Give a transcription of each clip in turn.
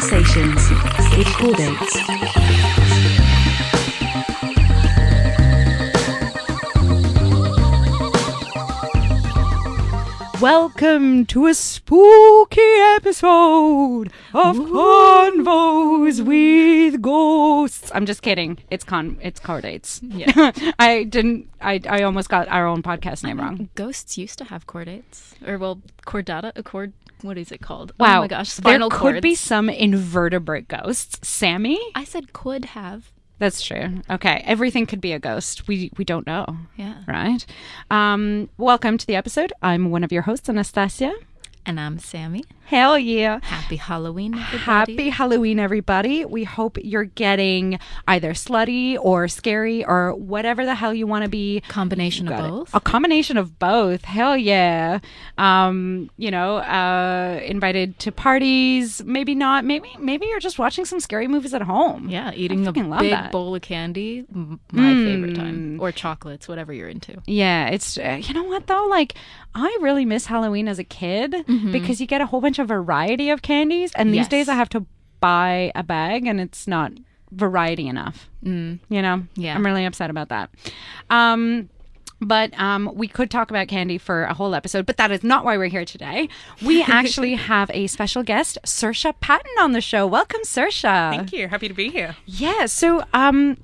Conversations with Chordates. Welcome to a spooky episode of Convos with Ghosts. I'm just kidding. It's con. It's Chordates. Yeah. I didn't. I I almost got our own podcast name wrong. Ghosts used to have chordates, or well, chordata, a cord. What is it called? Oh wow. Oh my gosh, spinal there cords. could be some invertebrate ghosts. Sammy. I said could have. That's true. Okay, everything could be a ghost. We we don't know. Yeah. Right. Um, welcome to the episode. I'm one of your hosts, Anastasia. And I'm Sammy. Hell yeah. Happy Halloween, everybody. Happy Halloween, everybody. We hope you're getting either slutty or scary or whatever the hell you want to be. combination of Got it. both. A combination of both. Hell yeah. Um, you know, uh, invited to parties. Maybe not. Maybe maybe you're just watching some scary movies at home. Yeah, eating a big that. bowl of candy, my favorite time, or chocolates, whatever you're into. Yeah, it's uh, you know what though, like I really miss Halloween as a kid Mm-hmm. because you get a whole bunch of variety of candies, and these Yes. days I have to buy a bag, and it's not variety enough. Mm. You know, Yeah. I'm really upset about that. Um, but um, we could talk about candy for a whole episode, but that is not why we're here today. We actually have a special guest, Saoirse Patto, on the show. Welcome, Saoirse. Thank you. Happy to be here. Yeah. So, um,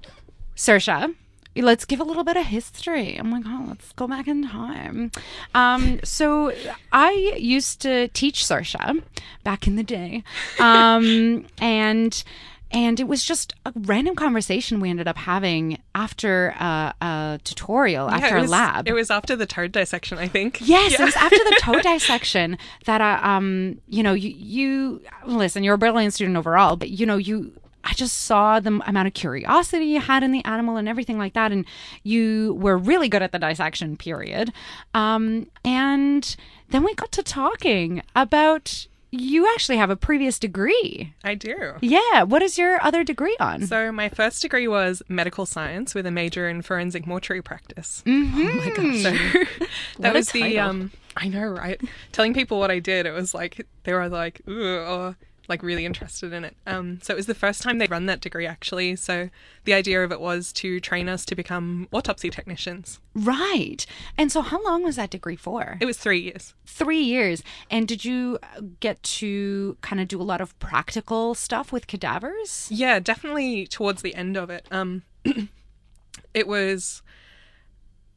Saoirse, let's give a little bit of history. Oh my God, let's go back in time. Um, so I used to teach Saoirse back in the day, um, and. And it was just a random conversation we ended up having after uh, a tutorial, Yeah, after it a lab. It was after the toad dissection, I think. Yes, Yeah. it was after the toe dissection that I, um, you know, you, you listen. You're a brilliant student overall, but you know, you. I just saw the amount of curiosity you had in the animal and everything like that, and you were really good at the dissection period. Um, and then we got to talking about you actually have a previous degree. I do. Yeah, what is your other degree on? So my first degree was medical science with a major in forensic mortuary practice. Mm-hmm. Oh my gosh. So that was the um I know, right? Telling people what I did, it was like they were like, ooh, or like really interested in it. Um so it was the first time they'd run that degree actually. So the idea of it was to train us to become autopsy technicians. right. And so, how long was that degree for? It was three years. three years and did you uh, get to kind of do a lot of practical stuff with cadavers Yeah, definitely towards the end of it. Um it was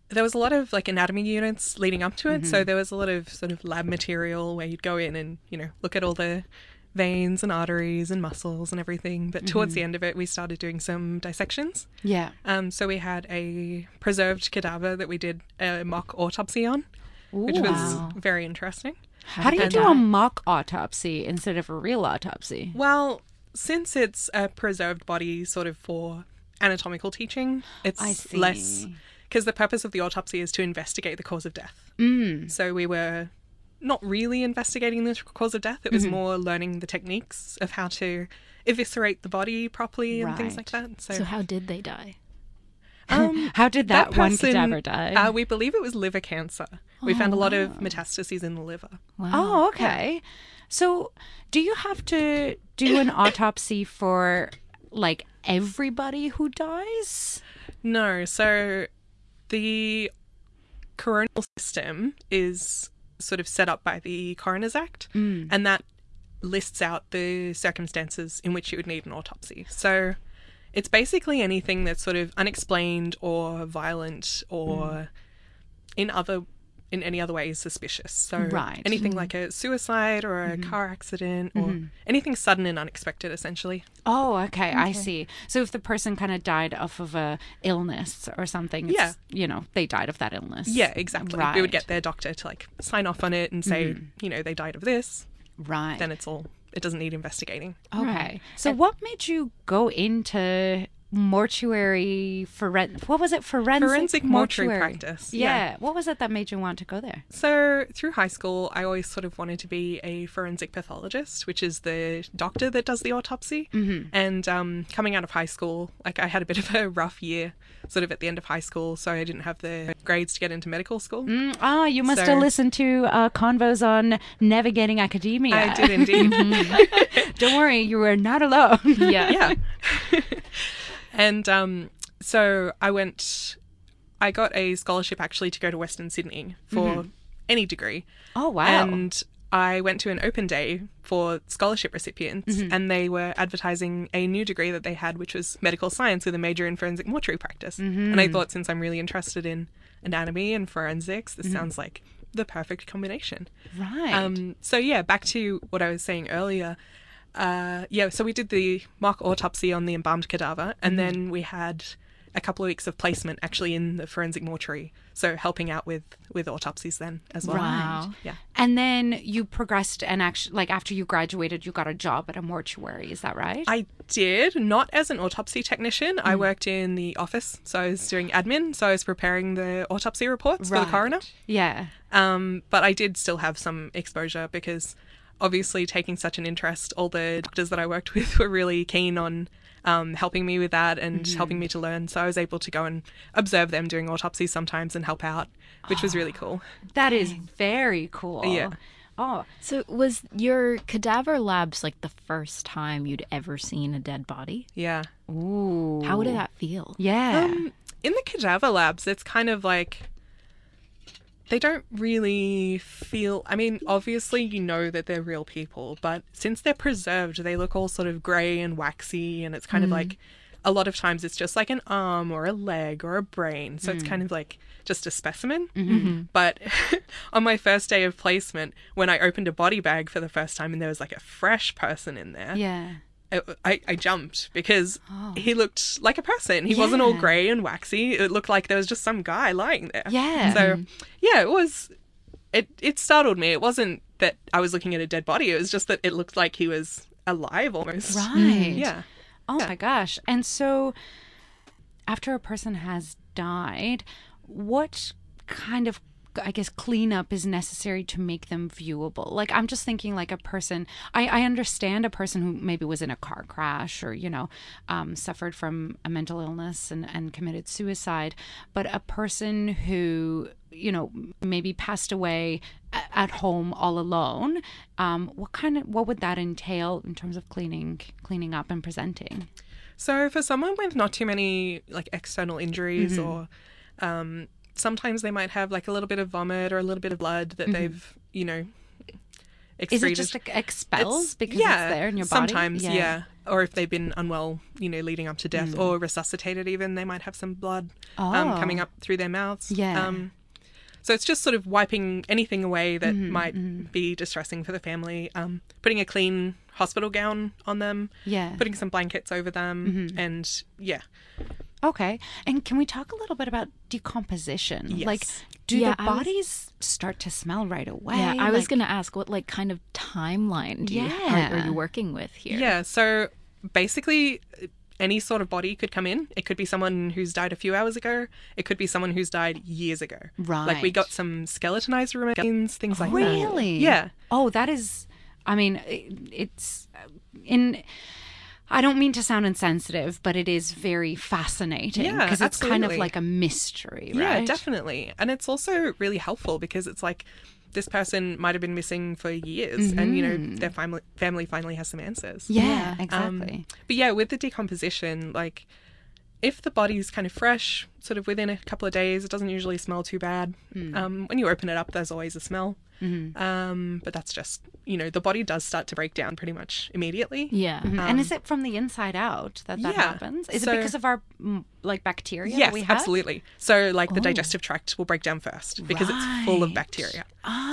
there was a lot of like anatomy units leading up to it, so there was a lot of sort of lab material where you'd go in and, you know, look at all the veins and arteries and muscles and everything. But towards the end of it we started doing some dissections. yeah Um so we had a preserved cadaver that we did a mock autopsy on, which was Wow. very interesting. how do you do that a mock autopsy instead of a real autopsy Well, since it's a preserved body sort of for anatomical teaching, it's less because the purpose of the autopsy is to investigate the cause of death. mm. So we were not really investigating the cause of death, it was Mm-hmm. more learning the techniques of how to eviscerate the body properly and things like that. So, So how did they die? um, how did that, one person, cadaver die Uh, we believe it was liver cancer. We found a lot of metastases in the liver. Wow. oh okay so do you have to do an autopsy for like everybody who dies No, so the coronial system is sort of set up by the Coroner's Act, mm. and that lists out the circumstances in which you would need an autopsy. So it's basically anything that's sort of unexplained or violent or mm. in other in any other way is suspicious. So Right. anything mm-hmm. like a suicide or a mm-hmm. car accident or mm-hmm. anything sudden and unexpected essentially. Oh, okay, I see. So if the person kind of died off of a illness or something, Yeah. you know, they died of that illness. Yeah, exactly. We would Mm-hmm. get their doctor to like sign off on it and say, you know, they died of this. Right. Then it's all. It doesn't need investigating. Okay. Right. So what made you go into mortuary foren what was it forensic, Forensic mortuary practice, Yeah. yeah. What was it that made you want to go there? So, through high school, I always sort of wanted to be a forensic pathologist, which is the doctor that does the autopsy. Mm-hmm. And um, coming out of high school, like I had a bit of a rough year, sort of at the end of high school, so I didn't have the grades to get into medical school. Mm, ah, you must So- have listened to uh, convos on navigating academia. I did indeed. Don't worry, you were not alone. Yeah. yeah. And um, so I went, I got a scholarship actually to go to Western Sydney for any degree. oh wow. And I went to an open day for scholarship recipients, and they were advertising a new degree that they had, which was medical science with a major in forensic mortuary practice. And I thought, since I'm really interested in anatomy and forensics, this sounds like the perfect combination. right. Um, so yeah, back to what I was saying earlier. Uh, yeah, so we did the mock autopsy on the embalmed cadaver, and then we had a couple of weeks of placement actually in the forensic mortuary, so helping out with with autopsies then as well. Wow. Yeah. and then you progressed and actually like after you graduated you got a job at a mortuary, is that right? I did not as an autopsy technician. I worked in the office, so I was doing admin. So I was preparing the autopsy reports for the coroner. Yeah. Um, but I did still have some exposure because obviously taking such an interest, all the doctors that I worked with were really keen on um, helping me with that and helping me to learn. So I was able to go and observe them doing autopsies sometimes and help out, which was really cool. That is very cool. Yeah. Oh, So was your cadaver labs like the first time you'd ever seen a dead body? Yeah. ooh. How did that feel? Yeah. Um, in the cadaver labs, it's kind of like they don't really feel. I mean, obviously, you know that they're real people, but since they're preserved, they look all sort of grey and waxy, and it's kind of mm. like a lot of times it's just like an arm or a leg or a brain. So it's kind mm. of like just a specimen. Mm-hmm. Mm-hmm. But on my first day of placement, when I opened a body bag for the first time and there was like a fresh person in there, yeah. I, I jumped because oh. he looked like a person. He wasn't all Oh. Grey and waxy. It looked like there was just some guy lying there. Yeah. So, yeah, it was. It it startled me. It wasn't that I was looking at a dead body. It was just that it looked like he was alive almost. Right. Mm, yeah. Oh my gosh. And so after a person has died, what kind of I guess cleanup is necessary to make them viewable. Like I'm just thinking like a person I, I understand a person who maybe was in a car crash or, you know, um, suffered from a mental illness and, and committed suicide. But a person who, you know, maybe passed away at home all alone, um, what kind of what would that entail in terms of cleaning cleaning up and presenting? So for someone with not too many like external injuries or um, sometimes they might have like a little bit of vomit or a little bit of blood that they've you know Is it just like expels It's- because yeah, it's there in your body? Sometimes, yeah. Or if they've been unwell, you know, leading up to death or resuscitated, even they might have some blood um, Oh. coming up through their mouths. Yeah. Um, so it's just sort of wiping anything away that Mm-hmm, might be distressing for the family. Um, putting a clean hospital gown on them. Yeah. Putting some blankets over them, and yeah, Okay. And can we talk a little bit about decomposition? Yes. Like, do Yeah, the I was- bodies start to smell right away? Yeah, I was going to ask what like kind of timeline do you, are, are you working with here? Yeah, so basically any sort of body could come in. It could be someone who's died a few hours ago. It could be someone who's died years ago. Right. Like we got some skeletonized remains, things like that. Really? Yeah. Oh, that is. I mean, it, it's uh, in. I don't mean to sound insensitive, but it is very fascinating Yeah, because it's kind of like a mystery, Yeah, definitely. And it's also really helpful because it's like this person might have been missing for years and you know their family family finally has some answers. Yeah, Yeah. Um, exactly. but yeah, with the decomposition, like if the body's kind of fresh, sort of within a couple of days, it doesn't usually smell too bad. Um, when you open it up, there's always a smell. Um, but that's just, you know, the body does start to break down pretty much immediately. Yeah. Mhm. and is it from the inside out that that um, yeah. happens? Is So- it because of our mm, like bacteria that Yes, we have? absolutely. So, like, the Oh. digestive tract will break down first because it's full of Right. bacteria.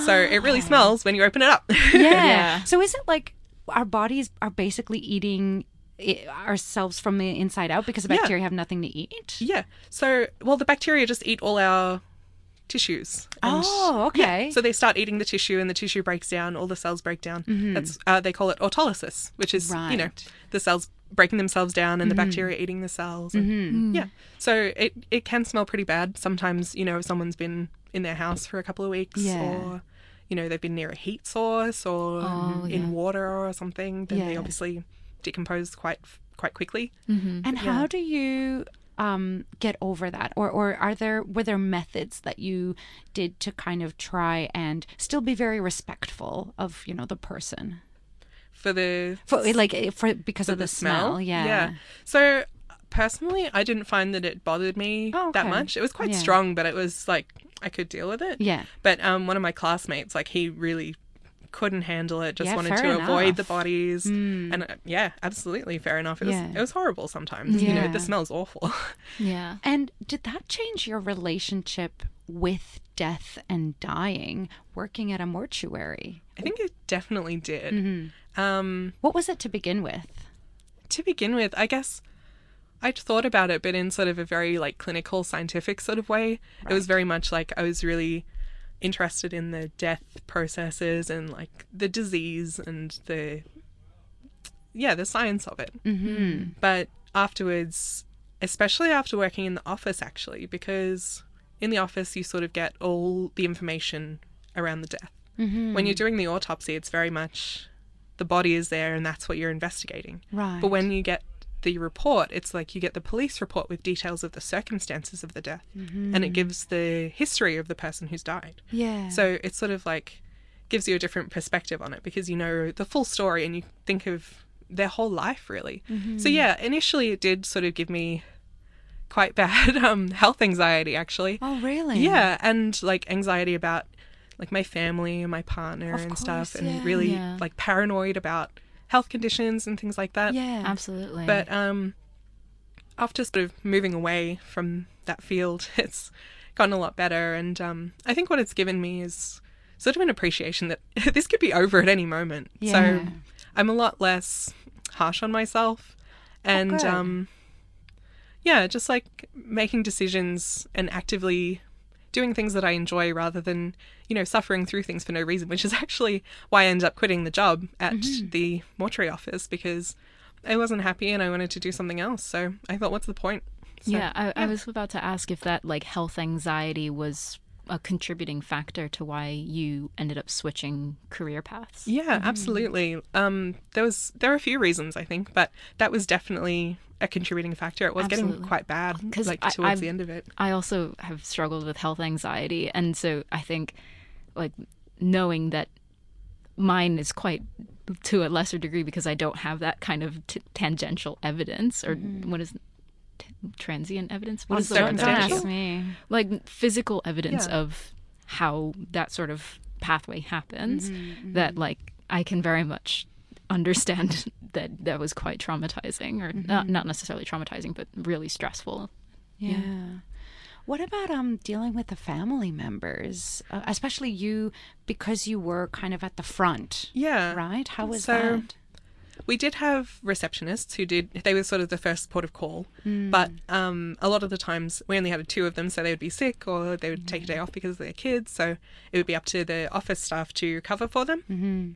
So, it really smells when you open it up. Yeah. Yeah. So is it like our bodies are basically eating i ourselves from the inside out because the Yeah. bacteria have nothing to eat? yeah. So, well, the bacteria just eat all our tissues. and- Oh, okay. Yeah, so they start eating the tissue, and the tissue breaks down. All the cells break down. That's uh, they call it autolysis, which is you know the cells breaking themselves down and the Mm-hmm. bacteria eating the cells. and- Yeah. So it it can smell pretty bad. Sometimes, you know, if someone's been in their house for a couple of weeks Yeah. or you know, they've been near a heat source or Oh, in yeah. water or something, then they obviously decompose quite quite quickly. And how do you um, get over that, or or are there were there methods that you did to kind of try and still be very respectful of you know the person For the for like eh, for because for of the, smell, yeah. Yeah. So personally, I didn't find that it bothered me Oh, that much. It was quite Yeah. strong, but it was like I could deal with it. Yeah. But um, one of my classmates, like he really couldn't handle it. Just Yeah, wanted to avoid the bodies. And uh, yeah, absolutely fair enough. It was Yeah. it was horrible sometimes. You know, the smell's awful. Yeah. And did that change your relationship with death and dying working at a mortuary? I think it definitely did. Mm-hmm. Um, What was it to begin with? to begin with, I guess I'd thought about it, but in sort of a very like clinical, scientific sort of way. It was very much like I was really interested in the death processes and like the disease and the yeah, the science of it. Mm-hmm. But afterwards, especially after working in the office, actually, because in the office you sort of get all the information around the death. Mm-hmm. When you're doing the autopsy, it's very much the body is there and that's what you're investigating. Right. But when you get the report, it's like you get the police report with details of the circumstances of the death Mm-hmm. and it gives the history of the person who's died. yeah. So it's sort of like gives you a different perspective on it because you know the full story and you think of their whole life really. Mm-hmm. So yeah, initially it did sort of give me quite bad um health anxiety actually. oh really? Yeah, and like anxiety about like my family and my partner Of and stuff and yeah. really Yeah. like paranoid about health conditions and things like that. Yeah. Absolutely. But um, after sort of moving away from that field, it's gotten a lot better. And um, I think what it's given me is sort of an appreciation that this could be over at any moment. Yeah. So I'm a lot less harsh on myself. And good. um, yeah, just like making decisions and actively doing things that I enjoy rather than, you know, suffering through things for no reason, which is actually why I ended up quitting the job at the mortuary office because I wasn't happy and I wanted to do something else. So I thought, what's the point? So, yeah, I, I was about to ask if that like health anxiety was a contributing factor to why you ended up switching career paths. Yeah, absolutely. Um, there was there are a few reasons I think, but that was definitely a contributing factor. It was getting Absolutely. quite bad, 'Cause like I- towards I've- the end of it. I also have struggled with health anxiety, and so I think like knowing that mine is quite to a lesser degree because I don't have that kind of t- tangential evidence or mm-hmm. what is t- transient evidence? What is the don't, word? don't that I circumstantial? ask me. like physical evidence Yeah. of how that sort of pathway happens mm-hmm, that mm-hmm. like I can very much understand that that was quite traumatizing or not not necessarily traumatizing but really stressful. Yeah. What about um dealing with the family members, uh, especially you, because you were kind of at the front, Yeah, right? How was So- that? we did have receptionists who did. They were sort of the first port of call, but um, a lot of the times we only had two of them, so they would be sick or they would take a day off because of their kids. So it would be up to the office staff to cover for them. Mm-hmm.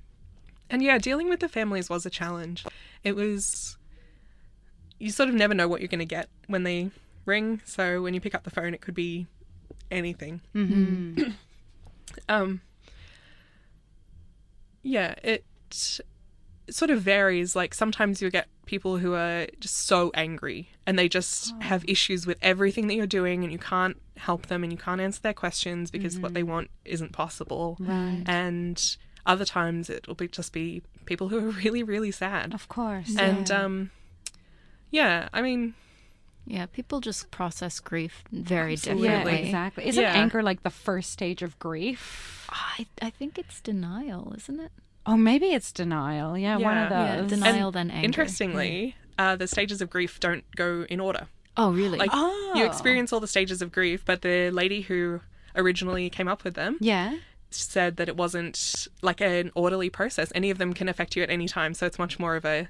And yeah, dealing with the families was a challenge. It was. You sort of never know what you're going to get when they ring. So when you pick up the phone, it could be anything. Mm-hmm. Um. Yeah, it sort of varies. Like sometimes you get people who are just so angry and they just have issues with everything that you're doing, and you can't help them and you can't answer their questions because what they want isn't possible. Right. And other times it'll be just be people who are really, really sad. Of course. And yeah. um, yeah, I mean, Yeah, people just process grief very Absolutely. yeah, differently. exactly. Isn't Yeah. anger like the first stage of grief? I, I think it's denial, isn't it? Oh, maybe it's denial. Yeah, one of Yeah. Yeah, those. denial then anger. interestingly, uh, the stages of grief don't go in order. Oh, really? Like Oh. you experience all the stages of grief, but the lady who originally came up with them Yeah. Said that it wasn't like an orderly process. Any of them can affect you at any time, so it's much more of a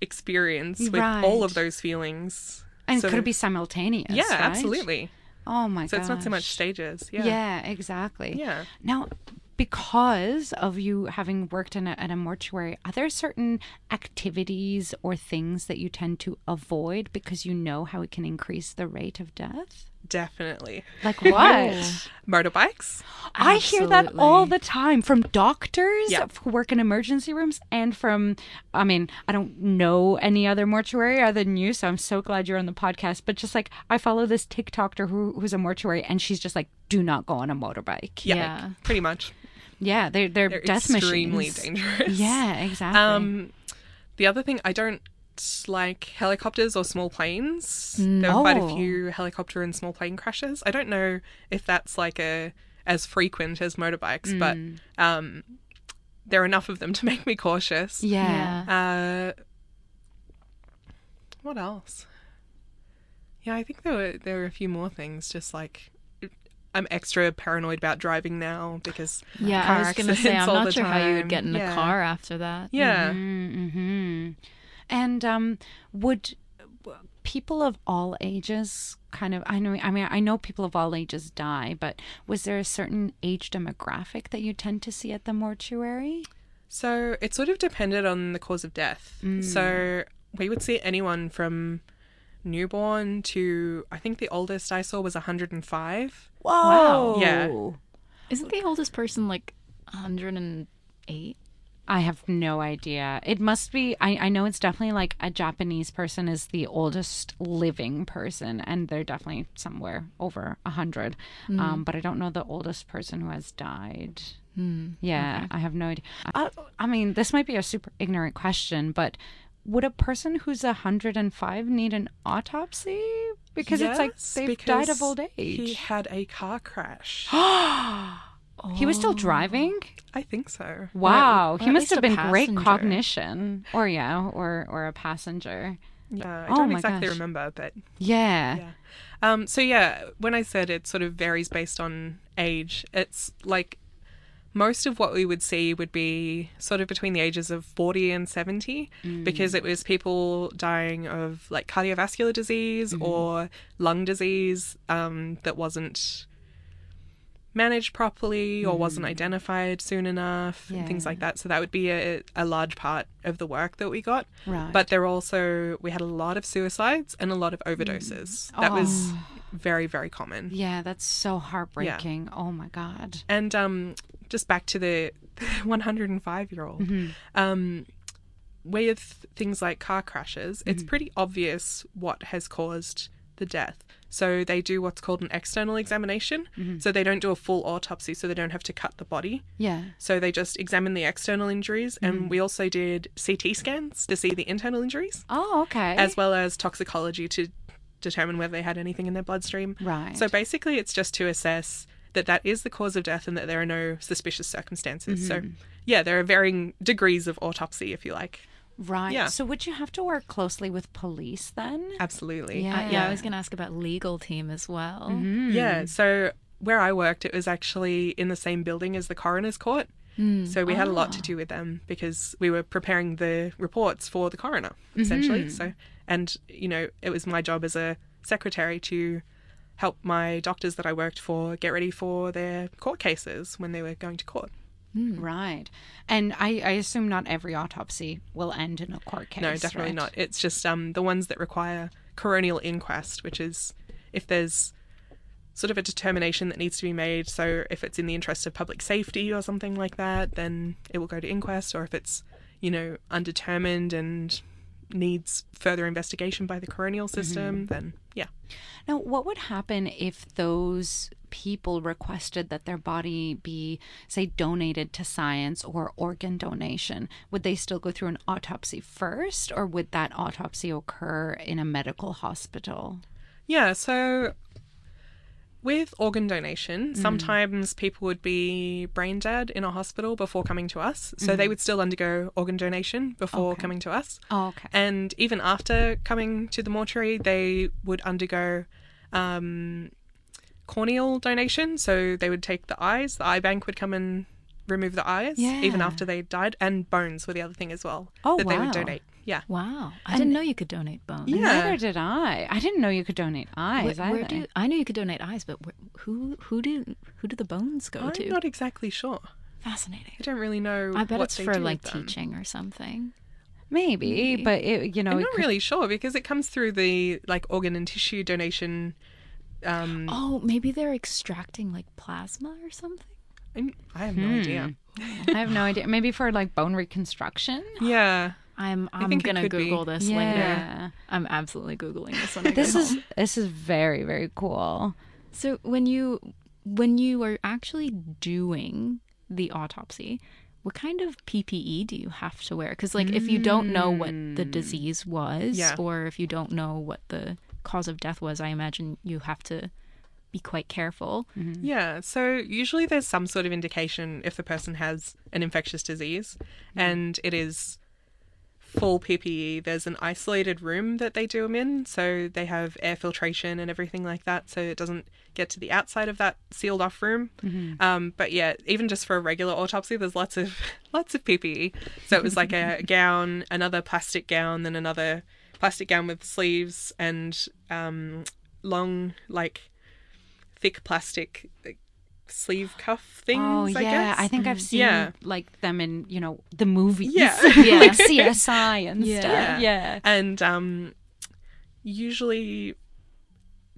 experience with all of those feelings. And So- could it be simultaneous? Yeah, right? absolutely. Oh my god. So it's not so much stages. Yeah. Yeah, exactly. Yeah. Now, because of you having worked in a, in a mortuary, are there certain activities or things that you tend to avoid because you know how it can increase the rate of death? Definitely. Like what? Motorbikes. I hear that all the time from doctors Yeah. who work in emergency rooms and from, I mean, I don't know any other mortuary other than you, so I'm so glad you're on the podcast. But just like, I follow this TikToker who, who's a mortuary and she's just like, do not go on a motorbike. Yeah. Yeah. Pretty much. Yeah, they're, they're, They're death extremely machines. dangerous. Yeah, exactly. Um, the other thing, I don't like helicopters or small planes. There were quite a Oh. few helicopter and small plane crashes. I don't know if that's like a as frequent as motorbikes, but um, there are enough of them to make me cautious. yeah. Uh, what else? Yeah, I think there were there were a few more things. Just like I'm extra paranoid about driving now because Yeah, car I was gonna say I'm not the sure how you would get in Yeah. a car after that. yeah, Mm-hmm. And um, would people of all ages kind of? I know. I mean, I know people of all ages die, but was there a certain age demographic that you tend to see at the mortuary? So it sort of depended on the cause of death. Mm. So we would see anyone from newborn to I think the oldest I saw was 105. Whoa! Yeah. Isn't the oldest person like 108? I have no idea. It must be. I, I know it's definitely like a Japanese person is the oldest living person, and they're definitely somewhere over a hundred. Um, but I don't know the oldest person who has died. Yeah, I have no idea. Uh, I mean, this might be a super ignorant question, but would a person who's 105 need an autopsy? Because it's like they've died of old age. He had a car crash. He was still driving. I think so. Wow, or he at must have been great cognition, or yeah, or or a passenger. Yeah, I Oh don't exactly gosh. remember, but Yeah. yeah. Um, so yeah, when I said it sort of varies based on age, it's like most of what we would see would be sort of between the ages of 40 and 70 because it was people dying of like cardiovascular disease or lung disease um, that wasn't managed properly or wasn't identified soon enough and things like that. So that would be a, a large part of the work that we got. Right. but there also we had a lot of suicides and a lot of overdoses. That was very very common. Yeah, that's so heartbreaking. Oh my god. and um, just back to the 105 year old, um, with things like car crashes, it's pretty obvious what has caused the death. So they do what's called an external examination. Mm-hmm. So they don't do a full autopsy, so they don't have to cut the body. Yeah. So they just examine the external injuries, and mm. we also did CT scans to see the internal injuries, Oh, okay. as well as toxicology to determine whether they had anything in their bloodstream. right. So basically, it's just to assess that that is the cause of death and that there are no suspicious circumstances. So, mm-hmm. yeah, there are varying degrees of autopsy, if you like. Right. yeah. So would you have to work closely with police then? Absolutely. Uh, yeah. Uh, yeah, I was going to ask about legal team as well. Mm-hmm. Yeah. So, where I worked, it was actually in the same building as the coroner's court. Mm. So, we had a lot to ah. do with them because we were preparing the reports for the coroner, mm-hmm. essentially. So, and, you know, it was my job as a secretary to help my doctors that I worked for get ready for their court cases when they were going to court. Right. And I, I assume not every autopsy will end in a court case. No, definitely right? not. It's just um, the ones that require coronial inquest, which is if there's sort of a determination that needs to be made. So if it's in the interest of public safety or something like that, then it will go to inquest. Or if it's, you know, undetermined and needs further investigation by the coronial system, then yeah. Now, what would happen if those people requested that their body be, say, donated to science or organ donation? Would they still go through an autopsy first, or would that autopsy occur in a medical hospital? Yeah, so with organ donation, sometimes people would be brain dead in a hospital before coming to us. So they would still undergo organ donation before Okay. coming to us. Oh, okay. And even after coming to the mortuary, they would undergo um, corneal donation. So they would take the eyes, the eye bank would come and remove the eyes, even after they died. And bones were the other thing as well Oh, that they would donate. Yeah. Wow. I didn't know you could donate bones. Yeah. Neither did I. I didn't know you could donate eyes. Where, where either. do I knew you could donate eyes, but where, who who do who do the bones go to? I'm not exactly sure. Fascinating. I don't really know. I bet what it's they for like teaching or something. Maybe, but it, you know, I'm not could- really sure because it comes through the like organ and tissue donation. Um, Oh, maybe they're extracting like plasma or something. I I have no idea. I have no idea. Maybe for like bone reconstruction. Yeah, I'm I'm gonna could be. Google this later. Yeah. I'm absolutely googling this when I This is home. this is very very cool. So when you when you are actually doing the autopsy, what kind of PPE do you have to wear? Because like if you don't know what the disease was, Yeah. or if you don't know what the cause of death was, I imagine you have to be quite careful. Mm-hmm. yeah. So usually there's some sort of indication if the person has an infectious disease, mm-hmm. and it is full PPE. There's an isolated room that they do them in, so they have air filtration and everything like that, so it doesn't get to the outside of that sealed off room. Mm-hmm. Um, but yeah, even just for a regular autopsy, there's lots of lots of PPE. So it was like a gown, another plastic gown, then another plastic gown with sleeves and um, long like thick plastic sleeve cuff things. Oh I yeah, guess. I think I've seen Yeah. like them in you know the movies. Yeah. Yeah. like CSI and Yeah. stuff. Yeah. Yeah. and um, usually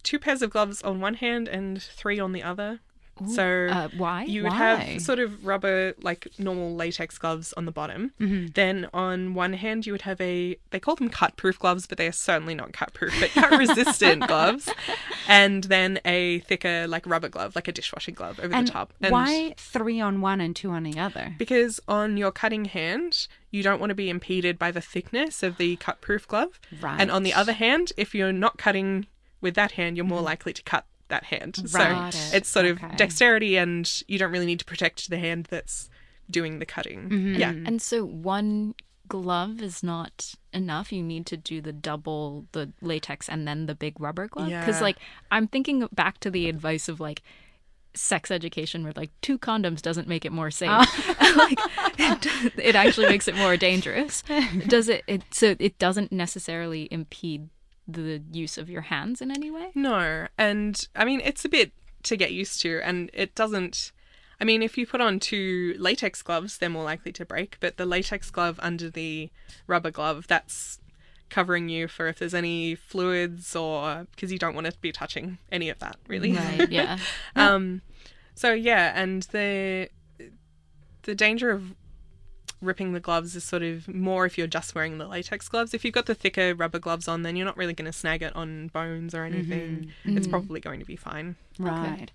two pairs of gloves on one hand and three on the other. So Uh, why? you would why? have sort of rubber, like normal latex gloves on the bottom. Mm-hmm. Then on one hand, you would have a, they call them cut proof gloves, but they are certainly not cut proof, but cut resistant gloves. And then a thicker, like rubber glove, like a dishwashing glove over and the top. why three on one and two on the other? Because on your cutting hand, you don't want to be impeded by the thickness of the cut proof glove. Right. And on the other hand, if you're not cutting with that hand, you're more likely to cut that hand. Right. So it's sort of dexterity, and you don't really need to protect the hand that's doing the cutting. Mm-hmm. Yeah. And so one glove is not enough. You need to do the double, the latex, and then the big rubber glove. Because, Yeah. like, I'm thinking back to the advice of like sex education, where like two condoms doesn't make it more safe. like, it, it actually makes it more dangerous. Does it, it? So it doesn't necessarily impede the use of your hands in any way. No, and I mean it's a bit to get used to, and it doesn't. I mean, if you put on two latex gloves, they're more likely to break. But the latex glove under the rubber glove, that's covering you for if there's any fluids or because you don't want to be touching any of that, really. Right. Yeah. Um, so yeah, and the the danger of ripping the gloves is sort of more if you're just wearing the latex gloves. If you've got the thicker rubber gloves on, then you're not really going to snag it on bones or anything. It's probably going to be fine. Right.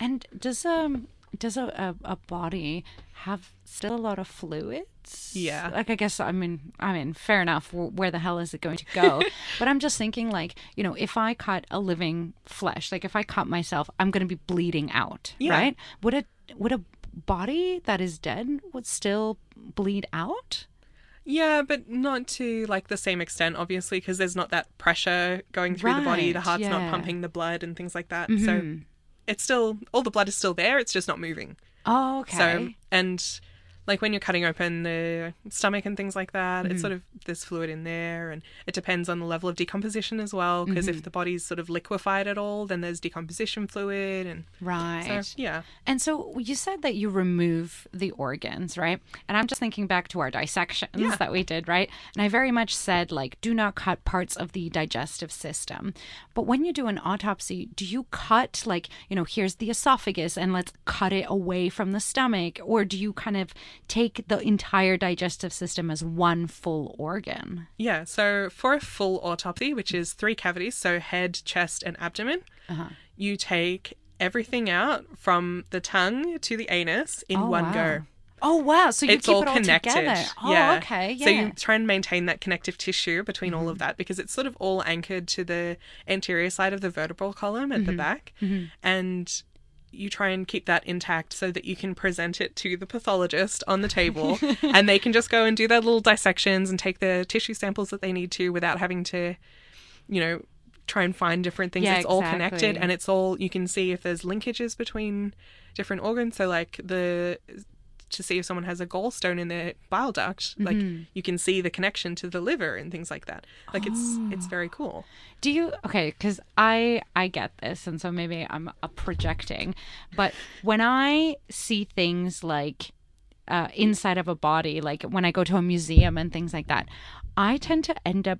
And does um does a, a, a body have still a lot of fluids? Yeah. Like I guess I mean I mean fair enough. Where the hell is it going to go? but I'm just thinking like you know if I cut a living flesh, like if I cut myself, I'm going to be bleeding out, Yeah. right? Would a would a body that is dead would still bleed out? Yeah, but not to like the same extent, obviously, because there's not that pressure going through the body. The heart's yeah. Mm-hmm. not pumping the blood and things like that. So it's still all the blood is still there. It's just not moving. Oh, okay. So and like when you're cutting open the stomach and things like that, Mm-hmm. it's sort of there's fluid in there, and it depends on the level of decomposition as well. Because Mm-hmm. if the body's sort of liquefied at all, then there's decomposition fluid, and right. so yeah, And so you said that you remove the organs, right? And I'm just thinking back to our dissections Yeah. that we did, right? And I very much said, like, do not cut parts of the digestive system. But when you do an autopsy, do you cut, like, you know, here's the esophagus and let's cut it away from the stomach? Or do you kind of take the entire digestive system as one full organ? yeah. So for a full autopsy, which is three cavities, so head, chest, and abdomen, Uh-huh. you take everything out from the tongue to the anus in Oh, one wow. go. Oh, wow. So you it's keep all it all connected. together. Oh, yeah. okay. Yeah. So you try and maintain that connective tissue between all of Mm-hmm. that because it's sort of all anchored to the anterior side of the vertebral column at the Mm-hmm. back. And you try and keep that intact so that you can present it to the pathologist on the table and they can just go and do their little dissections and take the tissue samples that they need to without having to, you know, try and find different things. Yeah, it's all connected and it's all you can see if there's linkages between different organs. So like the to see if someone has a gallstone in their bile duct, like Mm-hmm. you can see the connection to the liver and things like that. Like it's Oh. it's very cool. Do you okay? Because I I get this, and so maybe I'm uh, projecting, but when I see things like uh, inside of a body, like when I go to a museum and things like that, I tend to end up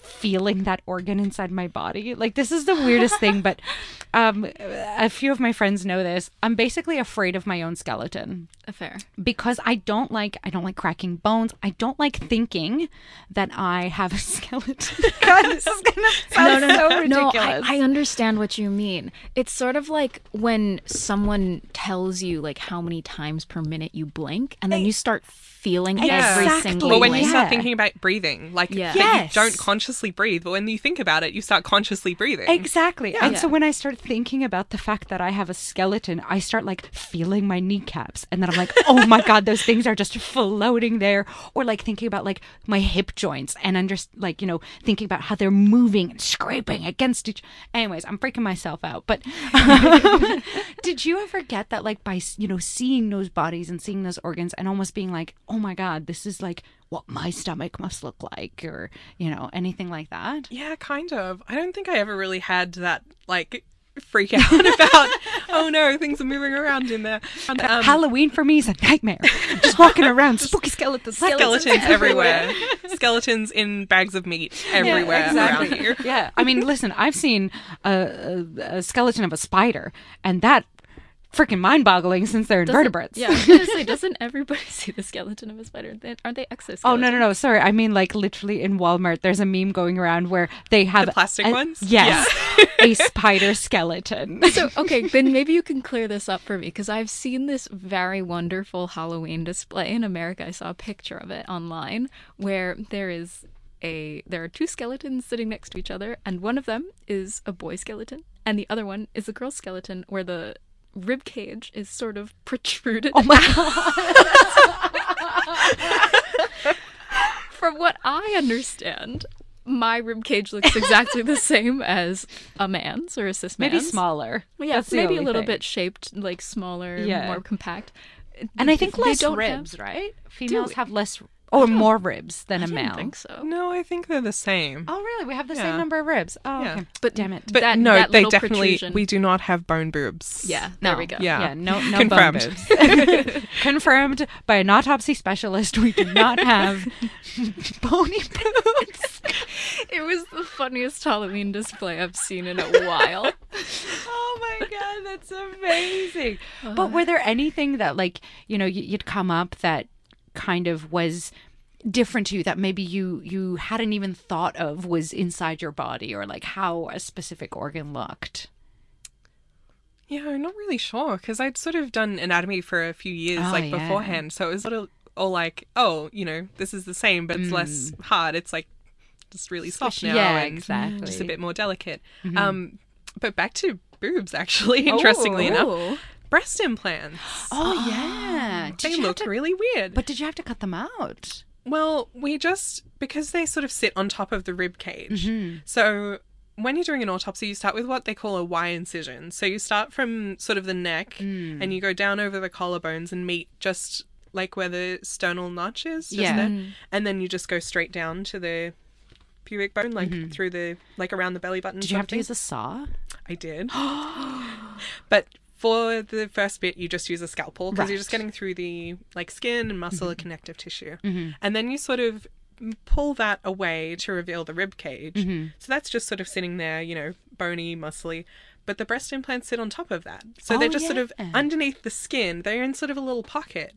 feeling that organ inside my body. Like this is the weirdest thing, but um, a few of my friends know this. I'm basically afraid of my own skeleton Fair. because I don't like I don't like cracking bones. I don't like thinking that I have a skeleton. God, this is gonna sound so ridiculous. No, I, I understand what you mean. It's sort of like when someone tells you like how many times per minute you blink, and then you start feeling Yeah. every Exactly. single. Or when you Yeah. start thinking about breathing, like Yeah. Yes. you don't consciously breathe, but when you think about it, you start consciously breathing. Exactly. And so when I start thinking about the fact that I have a skeleton, I start like feeling my kneecaps. And then I'm like, oh my God, those things are just floating there. Or like thinking about like my hip joints and just like, you know, thinking about how they're moving and scraping against each. Anyways, I'm freaking myself out. But did you ever get that like by, you know, seeing those bodies and seeing those organs and almost being like, oh my God, this is like what my stomach must look like or, you know, anything like that? Yeah, kind of. I don't think I ever really had that like freak out about oh no, things are moving around in there. Um, Halloween for me is a nightmare. Just walking around, spooky skeletons. skeletons everywhere. skeletons in bags of meat everywhere around here. Yeah, I mean, listen, I've seen a, a, a skeleton of a spider, and that freaking mind-boggling since they're Doesn't- invertebrates. Yeah, I say, doesn't everybody see the skeleton of a spider? They, aren't they exoskeletons? Oh no no no! Sorry, I mean like literally in Walmart. There's a meme going around where they have The plastic a- ones? Yes, a spider skeleton. So okay, then maybe you can clear this up for me because I've seen this very wonderful Halloween display in America. I saw a picture of it online where there is a there are two skeletons sitting next to each other, and one of them is a boy skeleton, and the other one is a girl skeleton, where the rib cage is sort of protruded. oh my god! From what I understand, my rib cage looks exactly the same as a man's or a cis man's. Maybe smaller. Yeah, That's maybe a little thing. bit shaped, like smaller, Yeah. more compact. And I think They less ribs, have- right? Females have less or more ribs than I a don't male. think so. No, I think they're the same. Oh really? We have the Yeah. same number of ribs. Oh Yeah. okay. But damn it. But that- no, that they definitely protrusion- we do not have bone boobs. Yeah, there No. we go. Yeah. Yeah, no, no Confirmed. bone boobs. Confirmed by an autopsy specialist. We do not have bony boobs. It was the funniest Halloween display I've seen in a while. Oh my god, that's amazing! but were there anything that, like, you know, you'd come up that kind of was different to you that maybe you you hadn't even thought of was inside your body, or like how a specific organ looked? Yeah, I'm not really sure because I'd sort of done anatomy for a few years, Oh, like yeah. beforehand. So it was sort of all like, oh, you know, this is the same, but it's less hard. It's like just really soft now Mm. Yeah, and exactly. Mm-hmm. just a bit more delicate. Um, but back to boobs, actually, interestingly enough, Ooh. Breast implants. Oh yeah, Did They you have look to- really weird. But did you have to cut them out? Well, we just because they sort of sit on top of the rib cage. Mm-hmm. So when you're doing an autopsy, you start with what they call a Y incision. So you start from sort of the neck Mm. and you go down over the collarbones and meet just like where the sternal notch is. Just Yeah. there. And then you just go straight down to the pubic bone, like through the like around the belly button. Mm-hmm. Did you have to use a saw? I did. but for the first bit, you just use a scalpel because you're just getting through the like skin and muscle Mm-hmm. and connective tissue, and then you sort of pull that away to reveal the rib cage. Mm-hmm. So that's just sort of sitting there, you know, bony, muscly. But the breast implants sit on top of that, so Oh, they're just sort of underneath the skin. They're in sort of a little pocket.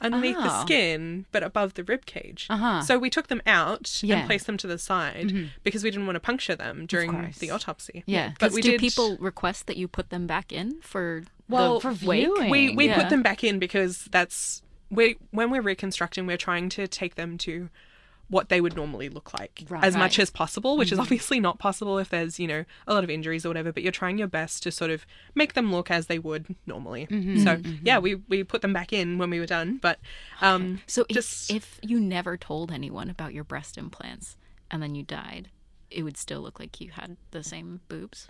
Underneath the Oh. skin, but above the rib cage. Uh-huh. So we took them out Yeah. Mm-hmm. and placed them to the side because we didn't want to puncture them during course. the autopsy. Yeah. but 'Cause we do did. people request that you put them back in for Well, the for wake? viewing. we we Yeah. put them back in because that's we when we're reconstructing we're trying to take them to what they would normally look like Right. as much as possible which is mm-hmm. obviously not possible if there's you know a lot of injuries or whatever but you're trying your best to sort of make them look as they would normally mm-hmm. so yeah mm-hmm. we we put them back in when we were done but um So if, just if you never told anyone about your breast implants and then you died, it would still look like you had the same boobs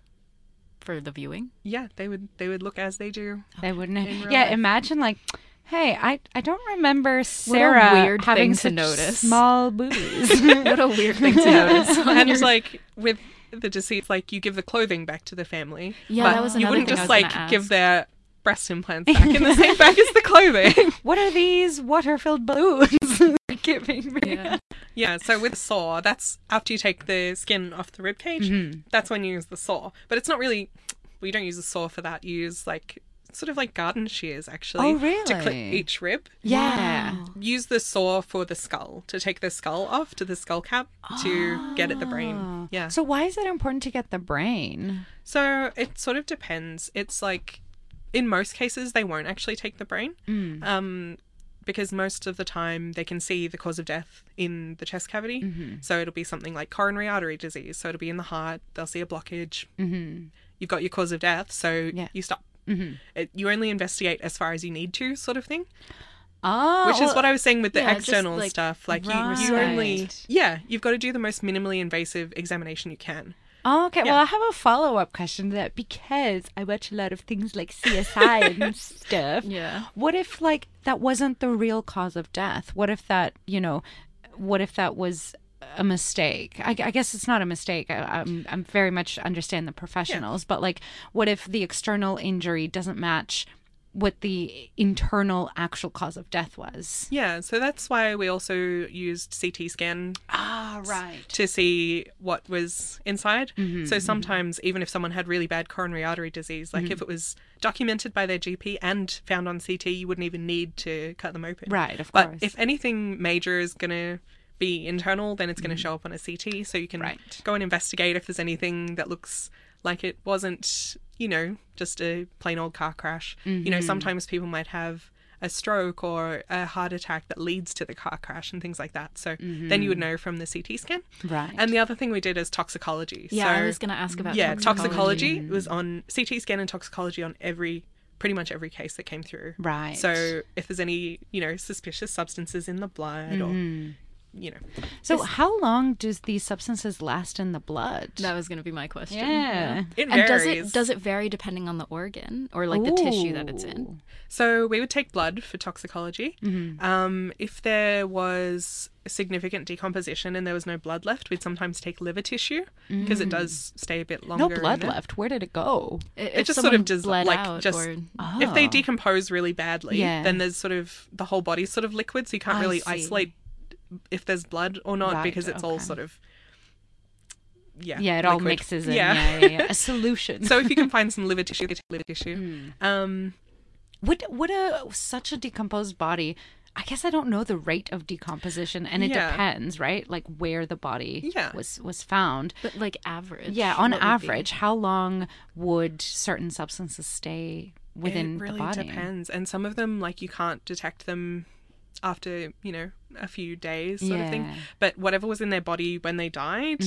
for the viewing. yeah they would they would look as they do They wouldn't. Yeah, life. imagine like, hey, I I don't remember Sarah weird having thing to such notice. small boobies. what a weird thing to notice. and it's like with the deceased like you give the clothing back to the family Yeah, but that was you wouldn't thing I just was like gonna give their breast implants back in the same bag as the clothing. What are these water-filled balloons you're giving me? Yeah. Yeah, so with a saw, that's after you take the skin off the rib cage, Mm-hmm. that's when you use the saw. But it's not really, we don't use a saw for that. You use like, sort of like garden shears actually. Oh, really? To clip each rib. Yeah. Use the saw for the skull, to take the skull off to the skull cap to get at the brain. Yeah. So why is it important to get the brain? So it sort of depends. It's like, in most cases, they won't actually take the brain. Mm. Um, because most of the time they can see the cause of death in the chest cavity. Mm-hmm. So it'll be something like coronary artery disease. So it'll be in the heart. They'll see a blockage. Mm-hmm. You've got your cause of death. So Yeah. you stop. Mm-hmm. It, you only investigate as far as you need to, sort of thing. Oh, Which is what I was saying with the yeah, external like, stuff. Like you, you only, yeah, you've got to do the most minimally invasive examination you can. Oh, okay. Yeah. Well, I have a follow up question to that because I watch a lot of things like CSI and stuff. Yeah. What if, like, that wasn't the real cause of death? What if that, you know, what if that was a mistake? I, I guess it's not a mistake. I, I'm, I'm very much understand the professionals, but like, what if the external injury doesn't match what the internal actual cause of death was? Yeah, so that's why we also used CT scan Ah, right. to see what was inside. Mm-hmm, so sometimes, even if someone had really bad coronary artery disease, like Mm-hmm. if it was documented by their GP and found on CT, you wouldn't even need to cut them open. Right, of course. But if anything major is going to be internal, then it's going to show up on a CT. So you can Mm-hmm. Right. go and investigate if there's anything that looks like it wasn't, you know, just a plain old car crash. You Mm-hmm. know, sometimes people might have a stroke or a heart attack that leads to the car crash and things like that. So then you would know from the CT scan. Mm-hmm. Right. And the other thing we did is toxicology. Yeah, so, I was going to ask about yeah, toxicology. toxicology was on CT scan and toxicology on every pretty much every case that came through. Right. So if there's any, you know, suspicious substances in the blood or Mm-hmm. You know. So, how long does these substances last in the blood? That was going to be my question. Yeah. It And does varies. it does it vary depending on the organ or like the tissue that it's in? So we would take blood for toxicology. Mm-hmm. Um, if there was significant decomposition and there was no blood left, we'd sometimes take liver tissue because it does stay a bit longer. Mm. No blood left. Where did it go? If It just sort of just bled like out just or if they Oh. decompose really badly, Yeah. then there's sort of the whole body's sort of liquid, so you can't I really see. isolate if there's blood or not Right, because it's all sort of yeah Yeah, it all mixes in. Yeah. Yeah, yeah, yeah. A solution. so if you can find some liver tissue, you take liver tissue. Um, would would a such a decomposed body? I guess I don't know the rate of decomposition, and it Yeah. depends, right? Like where the body Yeah. was was found. but like average. Yeah, on what would be- average, how long would certain substances stay within it really the body? It depends, and some of them like you can't detect them after you know a few days sort of thing Mm-hmm. but whatever was in their body when they died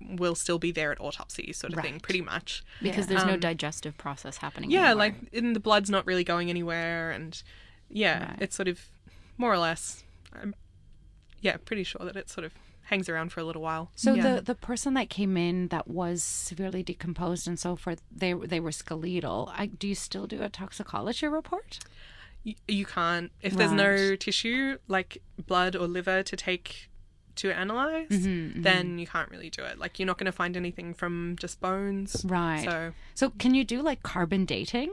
will still be there at autopsy sort of thing pretty much because there's no digestive process happening. Um, yeah anymore. like in the blood's not really going anywhere and yeah Right. it's sort of more or less i'm yeah pretty sure that it sort of hangs around for a little while So yeah. the the person that came in that was severely decomposed and so forth, they they were skeletal. I, do you still do a toxicology report? Y- you can't if there's no tissue like blood or liver to take to analyze Mm-hmm, then you can't really do it like you're not going to find anything from just bones Right. so So can you do like carbon dating?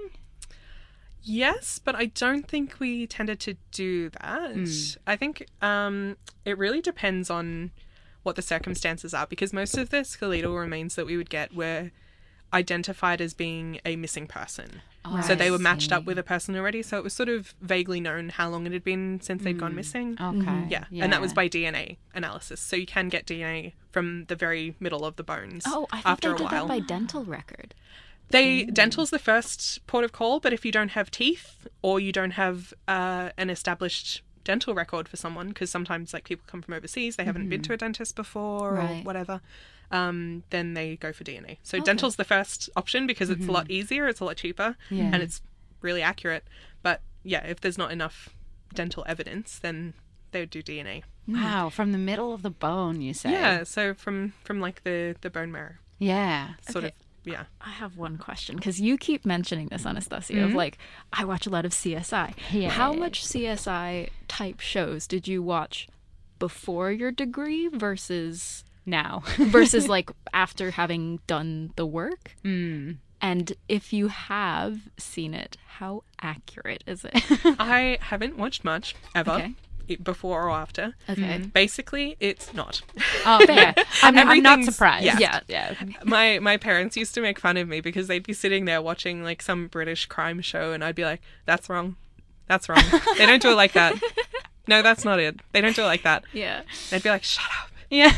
yes but i don't think we tended to do that Hmm. i think um it really depends on what the circumstances are because most of the skeletal remains that we would get were identified as being a missing person so they were matched up with a person already so it was sort of vaguely known how long it had been since they'd gone mm. missing Okay. Mm-hmm. Yeah, and that was by DNA analysis. So you can get DNA from the very middle of the bones. Oh, I thought after they a did while. that by dental record. They dental's the first port of call, but if you don't have teeth or you don't have uh, an established dental record for someone, because sometimes like people come from overseas, they haven't been mm-hmm. to a dentist before or whatever. Um, then they go for DNA. So dental's the first option because it's a lot mm-hmm. easier, it's a lot cheaper, Yeah. and it's really accurate. But yeah, if there's not enough dental evidence, then they would do DNA. Wow, hmm. from the middle of the bone, you say? Yeah, so from from like the the bone marrow, Yeah. sort Okay. of. Yeah. I have one question because you keep mentioning this, Anastasia. Of mm-hmm. like, I watch a lot of CSI. How much CSI type shows did you watch before your degree versus Now. versus like after having done the work? Mm. And if you have seen it, how accurate is it? I haven't watched much ever, Okay. before or after. Okay. Mm. Basically, it's not. Oh, yeah. I'm, I'm not surprised. yeah. Yeah. Yeah. my my parents used to make fun of me because they'd be sitting there watching like some British crime show, and I'd be like, "That's wrong. That's wrong. they don't do it like that. No, that's not it. They don't do it like that." Yeah. They'd be like, "Shut up." Yeah.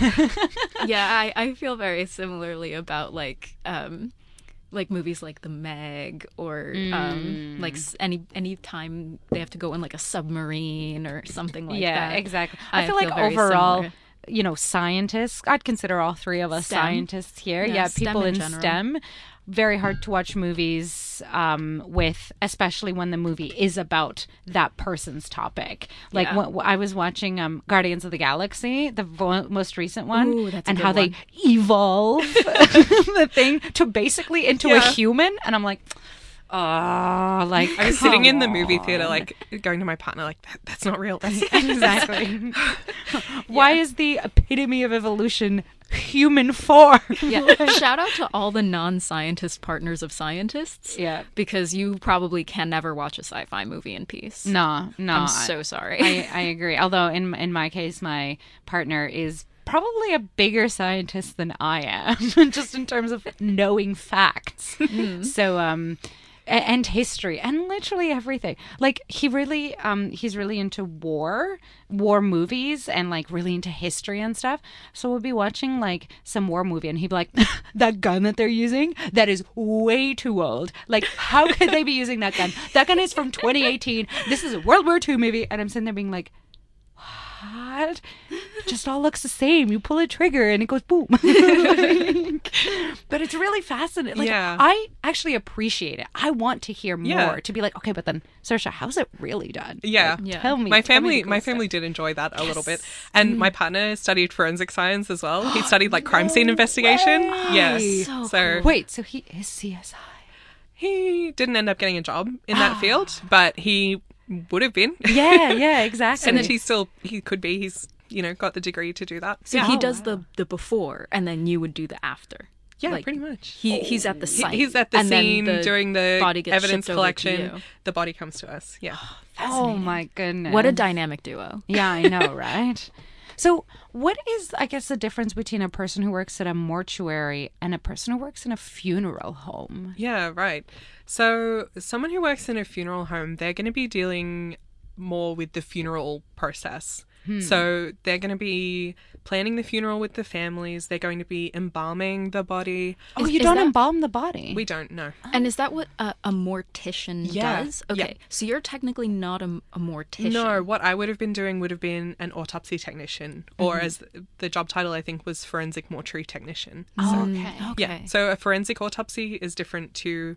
yeah, I, I feel very similarly about like um like movies like The Meg or um like any any time they have to go in like a submarine or something like yeah, that. exactly. I, I feel like feel very overall, similar. you know, scientists, I'd consider all three of us STEM. scientists here. Yeah, Yeah, people in in. STEM. Very hard to watch movies um, with, especially when the movie is about that person's topic. Like Yeah. when, I was watching um, Guardians of the Galaxy, the vo- most recent one, Ooh, that's and how one. they evolve the thing to basically into a human, and I'm like, oh, like I was sitting in the movie on." theater, like going to my partner, like, that, "That's not real. That's exactly. Why is the epitome of evolution human form? Yeah. Shout out to all the non-scientist partners of scientists. Yeah. Because you probably can never watch a sci-fi movie in peace. No, no. I'm so sorry. I, I agree. Although in in my case, my partner is probably a bigger scientist than I am, just in terms of knowing facts. So um. And history and literally everything. Like he really, um, he's really into war, war movies, and like really into history and stuff. So we'll be watching like some war movie, and he'd be like, "That gun that they're using, that is way too old. Like, how could they be using that gun? That gun is from 2018. This is a World War II movie." And I'm sitting there being like, It just all looks the same. You pull a trigger and it goes boom. Like, but it's really fascinating. Like, Yeah. I actually appreciate it. I want to hear more Yeah. to be like, okay, but then, Saoirse, how's it really done? Yeah. Like, Yeah. Tell me. my tell family the cool my stuff. family did enjoy that a little bit and my mm. partner studied forensic science as well he studied like crime scene investigation yes So so Wait, so he is CSI. he didn't end up getting a job in that ah. field but he would have been Yeah, yeah, exactly. and he still he could be he's you know got the degree to do that So yeah he Oh, does wow. the the before, and then you would do the after. yeah like, pretty much He he's at the He- site. he's at the and then scene doing the body gets evidence shipped over to collection you. the body comes to us yeah oh, oh my goodness. What a dynamic duo. Yeah, I know, right? So, what is, I guess, the difference between a person who works at a mortuary and a person who works in a funeral home? Yeah, right. So, someone who works in a funeral home, they're going to be dealing more with the funeral process. So, they're going to be planning the funeral with the families, they're going to be embalming the body. Oh, Is- you is don't that- embalm the body. We don't know. And is that what a, a mortician Yeah, does? yeah. Okay, so you're technically not a, a mortician. No, what I would have been doing would have been an autopsy technician, or as the job title I think was forensic mortuary technician. Oh, Mm, okay. okay. Yeah. So a forensic autopsy is different to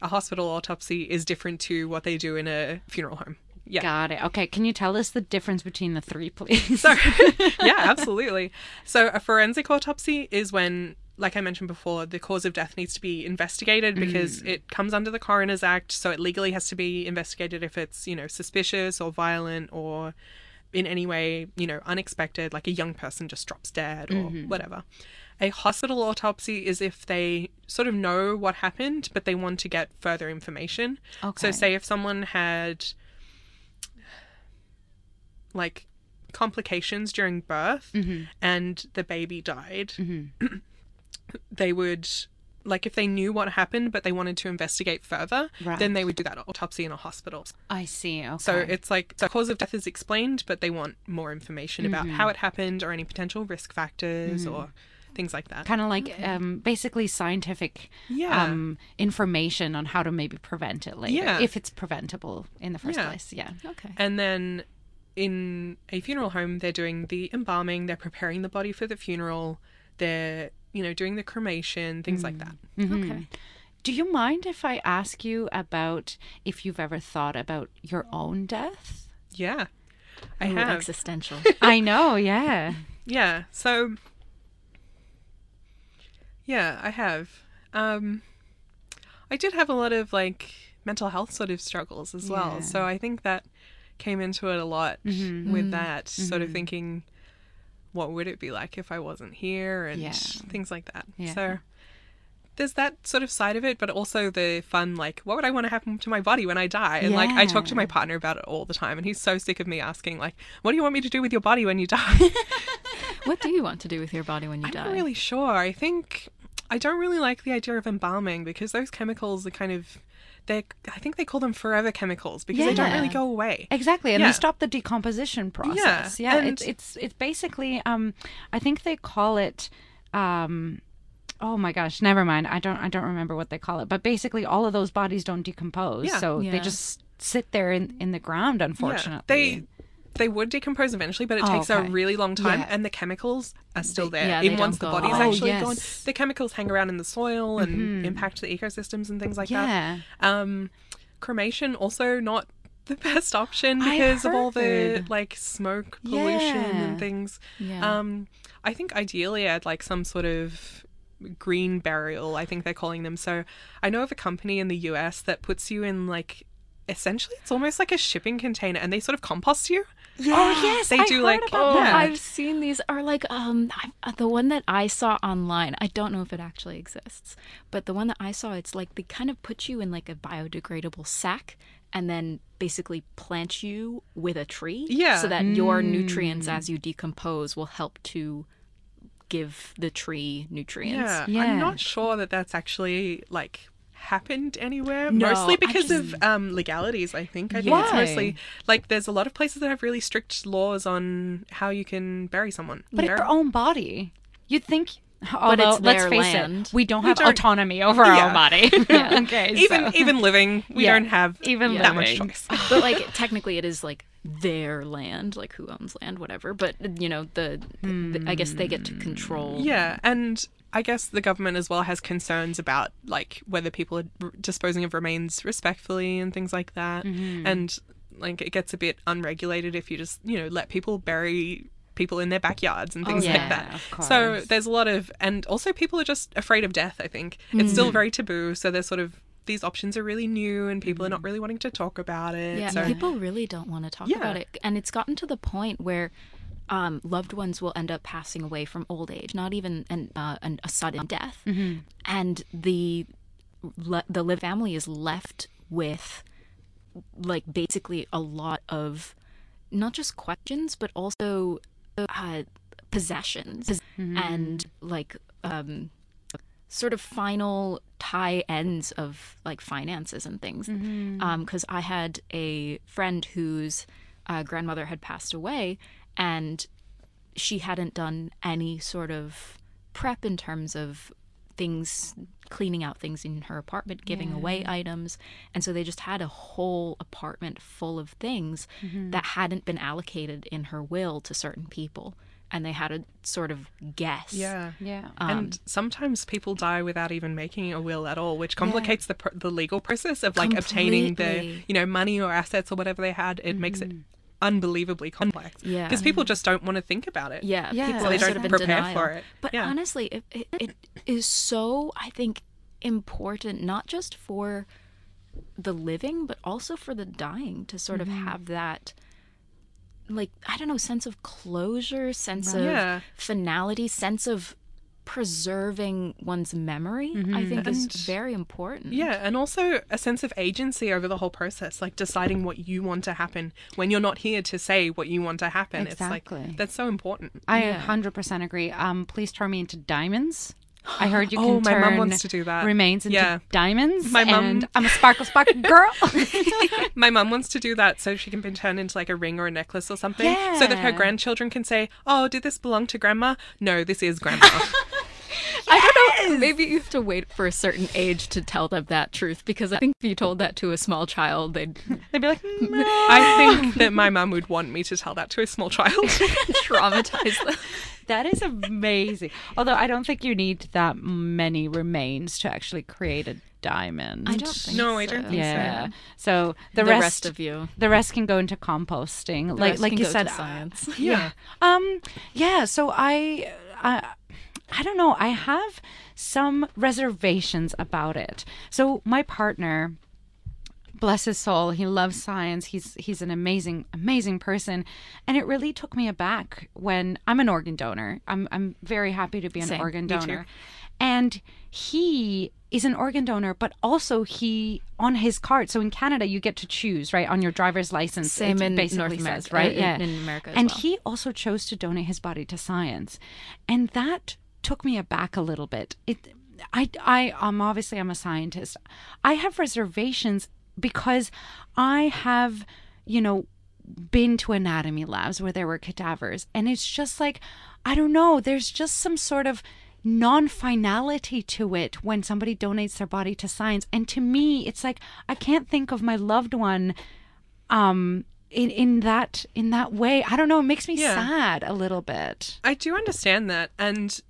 a hospital autopsy is different to what they do in a funeral home. Yeah. Got it. Okay, can you tell us the difference between the three, please? So, yeah, absolutely. So, a forensic autopsy is when, like I mentioned before, the cause of death needs to be investigated mm. because it comes under the Coroner's Act. So, it legally has to be investigated if it's, you know, suspicious or violent or in any way, you know, unexpected, like a young person just drops dead or mm-hmm. whatever. A hospital autopsy is if they sort of know what happened, but they want to get further information. Okay. So, say if someone had like complications during birth Mm-hmm. and the baby died, they would like if they knew what happened but they wanted to investigate further, Right. then they would do that autopsy in a hospital. I see. Okay. So it's like the cause of death is explained, but they want more information about Mm-hmm. how it happened or any potential risk factors or things like that. kind of like um, basically scientific Yeah. um, information on how to maybe prevent it later, Yeah. if it's preventable in the first Yeah. place. Yeah. Okay. And then in a funeral home, they're doing the embalming, they're preparing the body for the funeral, they're, you know, doing the cremation, things like that. Okay. Do you mind if I ask you about if you've ever thought about your own death? Yeah. I Ooh, have. existential. I know, yeah. Yeah. So Yeah, I have. Um I did have a lot of like mental health sort of struggles as well. Yeah. So I think that came into it a lot Mm-hmm. with that sort of thinking what would it be like if I wasn't here and Yeah. things like that. Yeah. So there's that sort of side of it, but also the fun, like, what would I want to happen to my body when I die? And like, I talk to my partner about it all the time, and he's so sick of me asking, like, what do you want me to do with your body when you die? What do you want to do with your body when you I'm die? not really sure. I think I don't really like the idea of embalming because those chemicals are kind of they I think they call them forever chemicals because they don't really go away. Exactly, and Yeah. they stop the decomposition process. Yeah, and- it's it's it's basically um, I think they call it um, oh my gosh, never mind. I don't I don't remember what they call it, but basically all of those bodies don't decompose, Yeah. so Yeah. they just sit there in in the ground. Unfortunately, They they would decompose eventually, but it Oh, takes a really long time, Yeah. and the chemicals are still there. yeah, Even once the body's. Oh, actually yes. gone, the chemicals hang around in the soil and impact the ecosystems and things like yeah. that. Um, cremation also not the best option because of all the like smoke pollution and things. Yeah. Um, I think ideally I'd like some sort of green burial. I think they're calling them. So I know of a company in the US that puts you in like essentially it's almost like a shipping container, and they sort of compost you. Oh yes, They I do, heard like- about Oh, that. I've seen these are like um I, uh, the one that I saw online. I don't know if it actually exists, but the one that I saw, it's like they kind of put you in like a biodegradable sack and then basically plant you with a tree, Yeah. so that your nutrients as you decompose will help to give the tree nutrients. Yeah, Yeah. I'm not sure that that's actually like happened anywhere. No, mostly because just- of um, legalities. I think. I think it's mostly like there's a lot of places that have really strict laws on how you can bury someone. but it's their own body. You'd think. Although, it's let's face land. it, we don't have don't- autonomy over our Yeah. own body. Yeah. okay, even so- even living, we Yeah, don't have even that much choice. but like technically it is like their land like who owns land whatever but you know the, the i guess they get to control hmm. Yeah, and I guess the government as well has concerns about like whether people are r- disposing of remains respectfully and things like that, mm-hmm. and like it gets a bit unregulated if you just you know let people bury people in their backyards and things yeah, like that. So there's a lot of, and also people are just afraid of death. I think it's still very taboo. So there's sort of these options are really new, and people are not really wanting to talk about it. yeah so people really don't want to talk Yeah. about it and it's gotten to the point where um, loved ones will end up passing away from old age not even an, uh, an, a sudden death and the le- the live family is left with like basically a lot of not just questions but also uh, possessions and like um sort of final tie ends of like finances and things. Because i had a friend whose uh, grandmother had passed away and she hadn't done any sort of prep in terms of things cleaning out things in her apartment giving away items. And so they just had a whole apartment full of things mm-hmm. that hadn't been allocated in her will to certain people. And they had to sort of guess. Yeah. yeah. Um, and sometimes people die without even making a will at all, which complicates the pr- the legal process of like obtaining the you know money or assets or whatever they had. It makes it mm-hmm. Unbelievably complex. Yeah. because people just don't want to think about it. Yeah, Yeah. people So they sort don't of in prepare denial. for it. But Yeah. honestly, it, it, it is so, I think, important not just for the living, but also for the dying to sort Mm-hmm. of have that, like, I don't know, sense of closure, sense of Yeah. finality, sense of preserving one's memory, I think is very important. Yeah, and also a sense of agency over the whole process, like deciding what you want to happen when you're not here to say what you want to happen. Exactly. It's like that's so important. I Yeah. 100% agree. Um, please turn me into diamonds. I heard you can Oh, my turn mum wants to do that. remains into Yeah. diamonds. My mum- and I'm a sparkle sparkle girl. My mum wants to do that so she can be turned into like a ring or a necklace or something, so that her grandchildren can say, "Oh, did this belong to grandma? No, this is grandma." I don't know. Maybe you have to wait for a certain age to tell them that truth because I think if you told that to a small child, they'd They'd be like, no. I think that my mum would want me to tell that to a small child. traumatize them. That is amazing. Although I don't think you need that many remains to actually create a diamond. I don't think No, I don't so. think so. Yeah. So the, The rest, rest of you. the rest can go into composting. The like rest like can you go said, to science. yeah. Um, yeah. So I, I, I don't know. I have some reservations about it. So my partner, bless his soul, he loves science. He's he's an amazing amazing person, and it really took me aback when I'm an organ donor. I'm I'm very happy to be an Same. organ donor. and he is an organ donor, but also he on his card. So in Canada, you get to choose right on your driver's license. Same in basically North says, America, right? in- yeah, in America as and well. he also chose to donate his body to science, and that took me aback a little bit. It, I, I, um, obviously I'm a scientist. I have reservations because I have, you know, been to anatomy labs where there were cadavers and it's just like i don't know there's just some sort of non-finality to it when somebody donates their body to science and to me it's like i can't think of my loved one um in in that in that way i don't know it makes me Yeah. sad a little bit I do understand that. And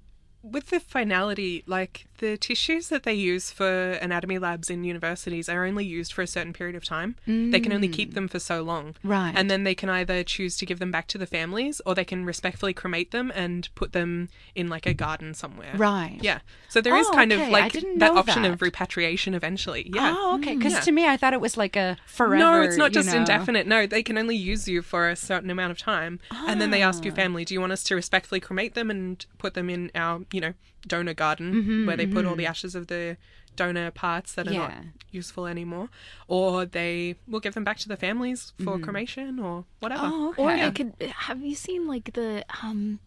with the finality, like the tissues that they use for anatomy labs in universities are only used for a certain period of time. They can only keep them for so long. Right. And then they can either choose to give them back to the families or they can respectfully cremate them and put them in like a garden somewhere. right Yeah. So there is Oh, kind okay. of like that option of repatriation eventually. Yeah. oh okay because Yeah. to me i thought it was like a forever No, it's not just know. indefinite. No, they can only use you for a certain amount of time. And then they ask Ah. your family, do you want us to respectfully cremate them and put them in our, you know, donor garden Mm-hmm, where they put all the ashes of the donor parts that are not useful anymore? Or they will give them back to the families for cremation or whatever. Mm-hmm. oh okay Or they could have you seen like the um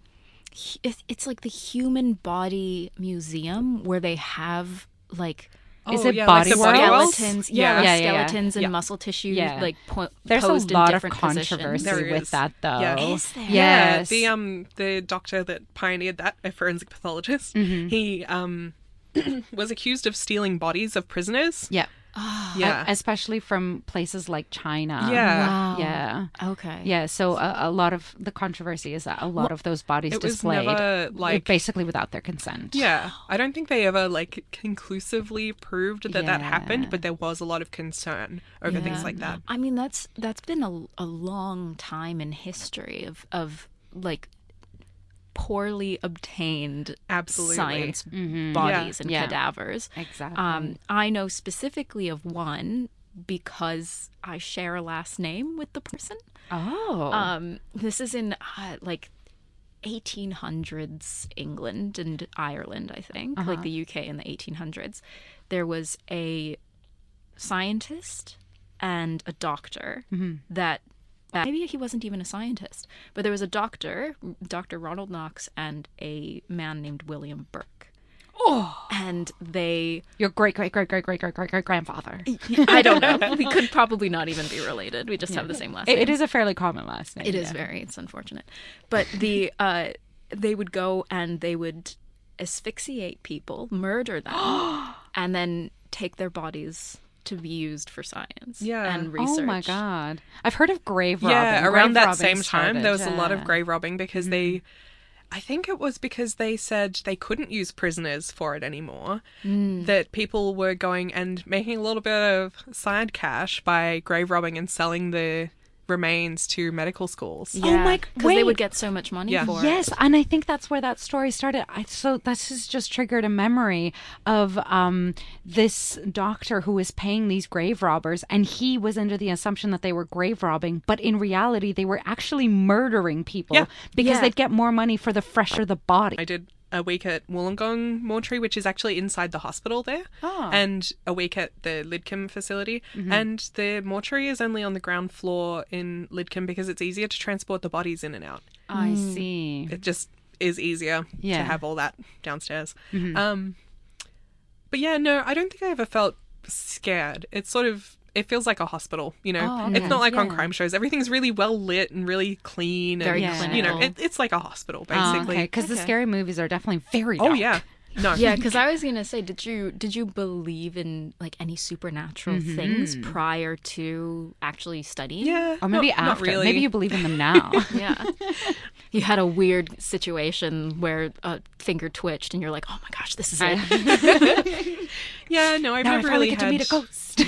it's like the human body museum where they have like Is Oh, it yeah, like Body the World? World? skeletons Yeah. yeah, Yeah, yeah, yeah. skeletons and Yeah. muscle tissue Yeah. like po- there's a posed in lot of controversy with that though Yeah. Is there? Yeah, yes the um the doctor that pioneered that, a forensic pathologist, Mm-hmm. he um was accused of stealing bodies of prisoners. yeah Yeah. especially from places like China. Yeah. Wow. Yeah. Okay. Yeah, so a, a lot of the controversy is that a lot of those bodies it was displayed never, like- basically without their consent. Yeah, I don't think they ever like conclusively proved that that happened, but there was a lot of concern over things like that. I mean, that's that's been a, a long time in history of of like poorly obtained Absolutely. science Mm-hmm. bodies and Yeah. cadavers. Exactly. Um, I know specifically of one because I share a last name with the person. oh. Um, this is in uh, like 1800s England and Ireland, I think, like the UK in the 1800s. There was a scientist and a doctor that uh, maybe he wasn't even a scientist, but there was a doctor, Dr. Ronald Knox, and a man named William Burke. Oh. And they. Your great, great, great, great, great, great, great, great grandfather. I don't know. we could probably not even be related. We just yeah. have the same last it, name. It is a fairly common last name. It is yeah. very. It's unfortunate. But the uh, they would go and they would asphyxiate people, murder them, and then take their bodies to be used for science Yeah. and research. Oh my god! I've heard of grave robbing. Yeah, Grave around that robbing same time, there was a lot of grave robbing because they. Mm-hmm. I think it was because they said they couldn't use prisoners for it anymore. Mm. That people were going and making a little bit of side cash by grave robbing and selling the remains to medical schools. Oh my- because they would get so much money Yeah. for it. Yes, and I think that's where that story started. I, so this has just triggered a memory of um, this doctor who was paying these grave robbers, and he was under the assumption that they were grave robbing, but in reality, they were actually murdering people Yeah. because Yeah. they'd get more money for the fresher the body. I did a week at Wollongong Mortuary, which is actually inside the hospital there, Oh. and a week at the Lidcombe facility. Mm-hmm. And the mortuary is only on the ground floor in Lidcombe because it's easier to transport the bodies in and out. I hmm. see. It just is easier Yeah. to have all that downstairs. Mm-hmm. Um, but yeah, no, I don't think I ever felt scared. It's sort of. It feels like a hospital, you know. Oh, It's not like on crime shows. Everything's really well lit and really clean. Very and, You know, it, it's like a hospital, Oh, basically. okay, because the scary movies are definitely very. Oh yeah, no, Yeah, because I was gonna say, did you did you believe in like any supernatural things prior to actually studying? yeah, Or maybe not, not after. really. Maybe you believe in them now. Yeah. you had a weird situation where a finger twitched and you're like, oh my gosh, this is it. Yeah, no, I've now never finally really get to meet a ghost.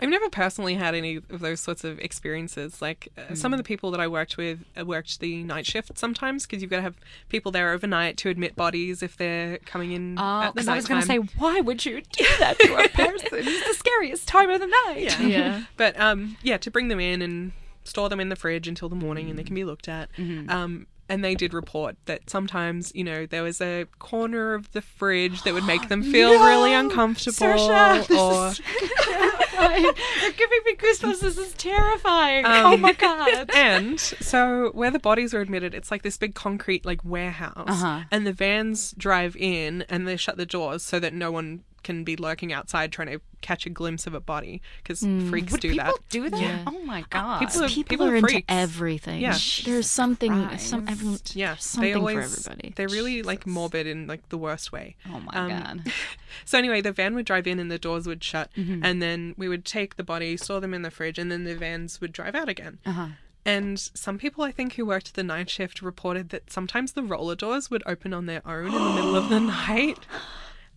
I've never personally had any of those sorts of experiences. Like uh, some Hmm. of the people that I worked with uh, worked the night shift sometimes because you've got to have people there overnight to admit bodies if they're coming in Oh, at the because I was going to say, why would you do that to a person? it's the scariest time of the night. Yeah. yeah. But um, yeah, to bring them in and store them in the fridge until the morning and they can be looked at. Mm-hmm. Um, and they did report that sometimes, you know, there was a corner of the fridge that would make them feel really uncomfortable. Saoirse, this or is terrifying. You're giving me goosebumps. This is terrifying. Um, oh my god. and so where the bodies are admitted, it's like this big concrete like warehouse, Uh-huh. and the vans drive in and they shut the doors so that no one can be lurking outside trying to catch a glimpse of a body because freaks Would do people that. do that? Yeah. Oh my god. People are- People, people are are into freaks. everything. Yeah. There's something. Some Christ. everyone, Yeah, something they always, for everybody. They're really like morbid in like the worst way. oh my Um, god. So anyway, the van would drive in and the doors would shut, Mm-hmm. and then we would take the body, store them in the fridge, and then the vans would drive out again. Uh-huh. And some people, I think, who worked the night shift reported that sometimes the roller doors would open on their own in the middle of the night.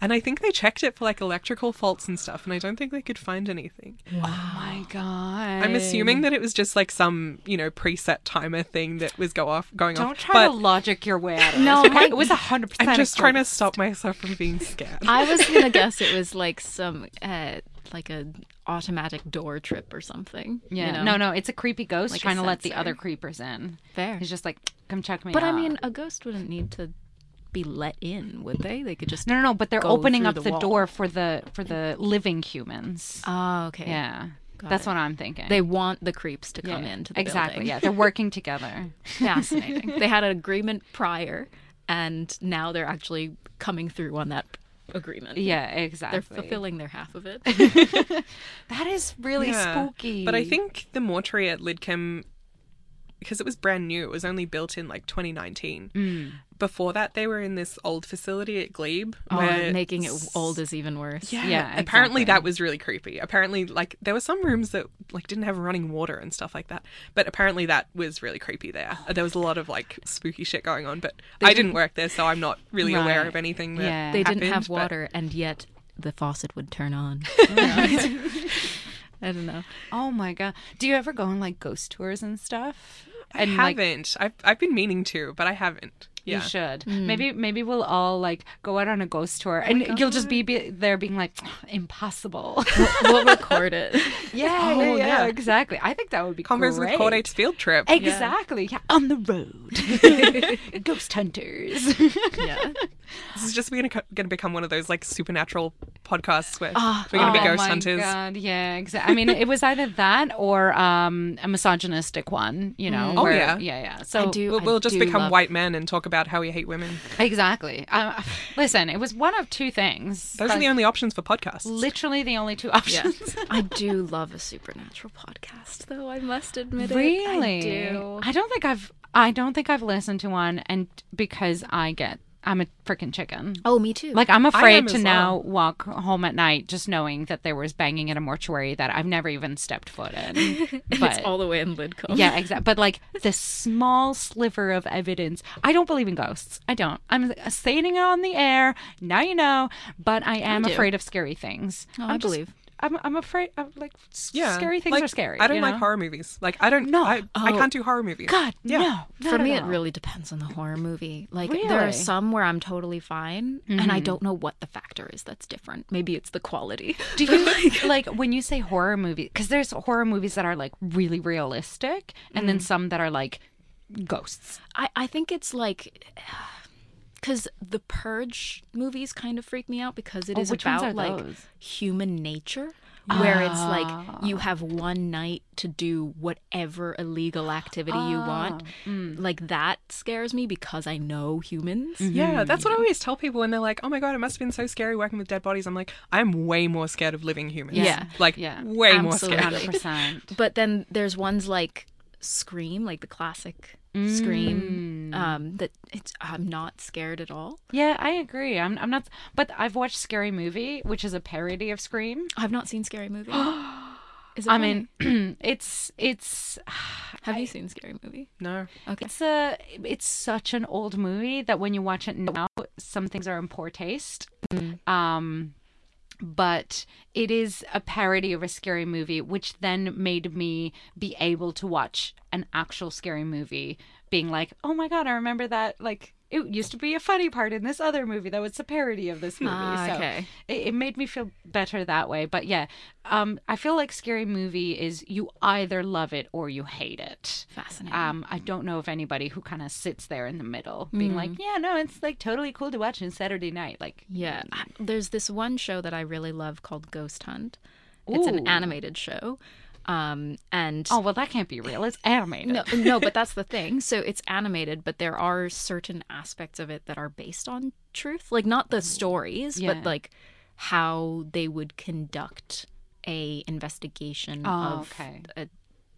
And I think they checked it for like electrical faults and stuff, and I don't think they could find anything. Oh my god. I'm assuming that it was just like some, you know, preset timer thing that was go off going off. Don't try but to logic your way out of No, this. okay? my- it was hundred percent. I'm just trying to stop myself from being scared. I was gonna guess it was like some uh, like a automatic door trip or something. you Yeah. know? No, no, it's a creepy ghost Like trying to let the other creepers in. Fair. He's just like, come check me But I mean, a ghost wouldn't need to be let in, would they? They could just. no, no, no. But they're opening up the the, door for the for the living humans. Oh, okay. yeah, Got that's it. what I'm thinking. They want the creeps to yeah, come into the exactly. building. Yeah, they're working together. Fascinating. they had an agreement prior, and now they're actually coming through on that agreement. Yeah, exactly. They're fulfilling their half of it. That is really Yeah. spooky. But I think the mortuary at Lidcombe, because it was brand new, it was only built in like 2019. Mm. Before that, they were in this old facility at Glebe. oh, where making it old is even worse. Yeah, Yeah, apparently exactly. that was really creepy. Apparently, like there were some rooms that like didn't have running water and stuff like that. But apparently that was really creepy there. Oh. There was a lot of like spooky shit going on. But I didn't work there, so I'm not really aware of anything that Yeah. They didn't happened, have but- water, and yet the faucet would turn on. I don't know. Oh my god. Do you ever go on like ghost tours and stuff? I And like haven't. I've I've been meaning to, but I haven't. Yeah. You should. Maybe maybe we'll all like go out on a ghost tour, and you'll just be, be there being like, impossible. We'll record it. yeah, Oh, yeah, yeah, yeah. exactly. I think that would be Converse with great. Field trip. Exactly. Yeah. On the road. Ghost hunters. Yeah. This is just going to going to become one of those like supernatural podcasts where Ah, we're going to oh be ghost my hunters. God. Yeah, exactly. I mean, it was either that or um, a misogynistic one, you know. Oh, where- yeah. Yeah, yeah. So I do. We'll, we'll just do become love- white men and talk about how we hate women. Exactly. Uh, listen, it was one of two things. Those are the only options for podcasts. literally the only two Yeah. options. I do love a supernatural podcast, though. I must admit Really? it. I do. I don't think I've I don't think I've listened to one and because I get I'm a freaking chicken. Oh, me too. Like I'm afraid to as now well. walk home at night just knowing that there was banging in a mortuary that I've never even stepped foot in. it's But all the way in Lidcombe. yeah, exactly. But like the small sliver of evidence, I don't believe in ghosts. I don't. I'm saying it on the air. Now you know. But I am do. afraid of scary things. Oh, I'm I just- believe. I'm, I'm afraid. of like s- Yeah, scary things like, are scary. I don't you like horror movies. Like I don't. No. I, I Oh. can't do horror movies. God, Yeah. no. For not me, at it really depends on the horror movie. Like, there are some where I'm totally fine, and I don't know what the factor is that's different. Maybe it's the quality. Do you like when you say horror movie? Because there's horror movies that are like really realistic, and Mm. then some that are like ghosts. I, I think it's like. Because the Purge movies kind of freak me out because it Oh, is about like those? human nature, where it's like you Ah. have one night to do whatever illegal activity you want. Ah, mm. Like that scares me because I know humans. Mm-hmm. Yeah, that's what I always tell people when they're like, "Oh my god, it must have been so scary working with dead bodies." I'm like, I'm way more scared of living humans. Yeah. like Yeah. way more scared. Absolutely. scared. Hundred percent. But then there's ones like Scream, like the classic Mm. Scream, um, that it's I'm not scared at all. Yeah, I agree. I'm. I'm not. But I've watched Scary Movie, which is a parody of Scream. I've not seen Scary Movie. Is it I funny? mean, it's it's have you seen Scary Movie? No, Okay. it's a it's such an old movie that when you watch it now, some things are in poor taste. Um, but it is a parody of a scary movie, which then made me be able to watch an actual scary movie, being like, "Oh my god, I remember that!" Like it used to be a funny part in this other movie that was a parody of this movie. Ah, so okay. it, it made me feel better that way. But yeah, um, I feel like scary movie is you either love it or you hate it. Fascinating. Um, I don't know of anybody who kind of sits there in the middle, being like, yeah, no, it's like totally cool to watch on Saturday night. Like, Yeah, there's this one show that I really love called Ghost Hunt. It's an animated show, um, and oh well, that can't be real. It's animated. no, no, but that's the thing. So it's animated, but there are certain aspects of it that are based on truth, like not the stories, Yeah. but like how they would conduct a investigation Oh, of okay. a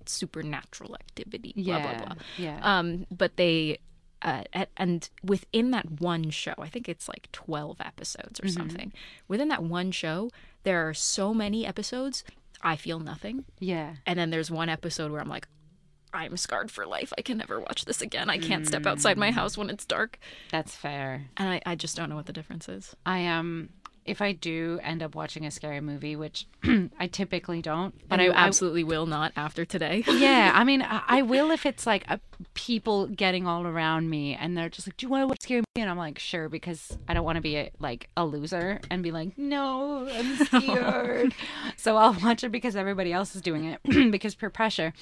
supernatural activity. Blah Yeah, blah blah. yeah. Um, but they. Uh, and within that one show, I think it's like 12 episodes Mm-hmm. or something. Within that one show, there are so many episodes, I feel nothing. Yeah. And then there's one episode where I'm like, I'm scarred for life. I can never watch this again. I can't step outside my house when it's dark. That's fair. And I, I just don't know what the difference is. I um if I do end up watching a scary movie, which I typically don't, but I, I I absolutely will not after today. yeah, I mean, I, I will if it's like a, people getting all around me and they're just like, "Do you want to watch a scary movie?" And I'm like, "Sure," because I don't want to be a, like a loser and be like, "No, I'm scared." so I'll watch it because everybody else is doing it because peer pressure.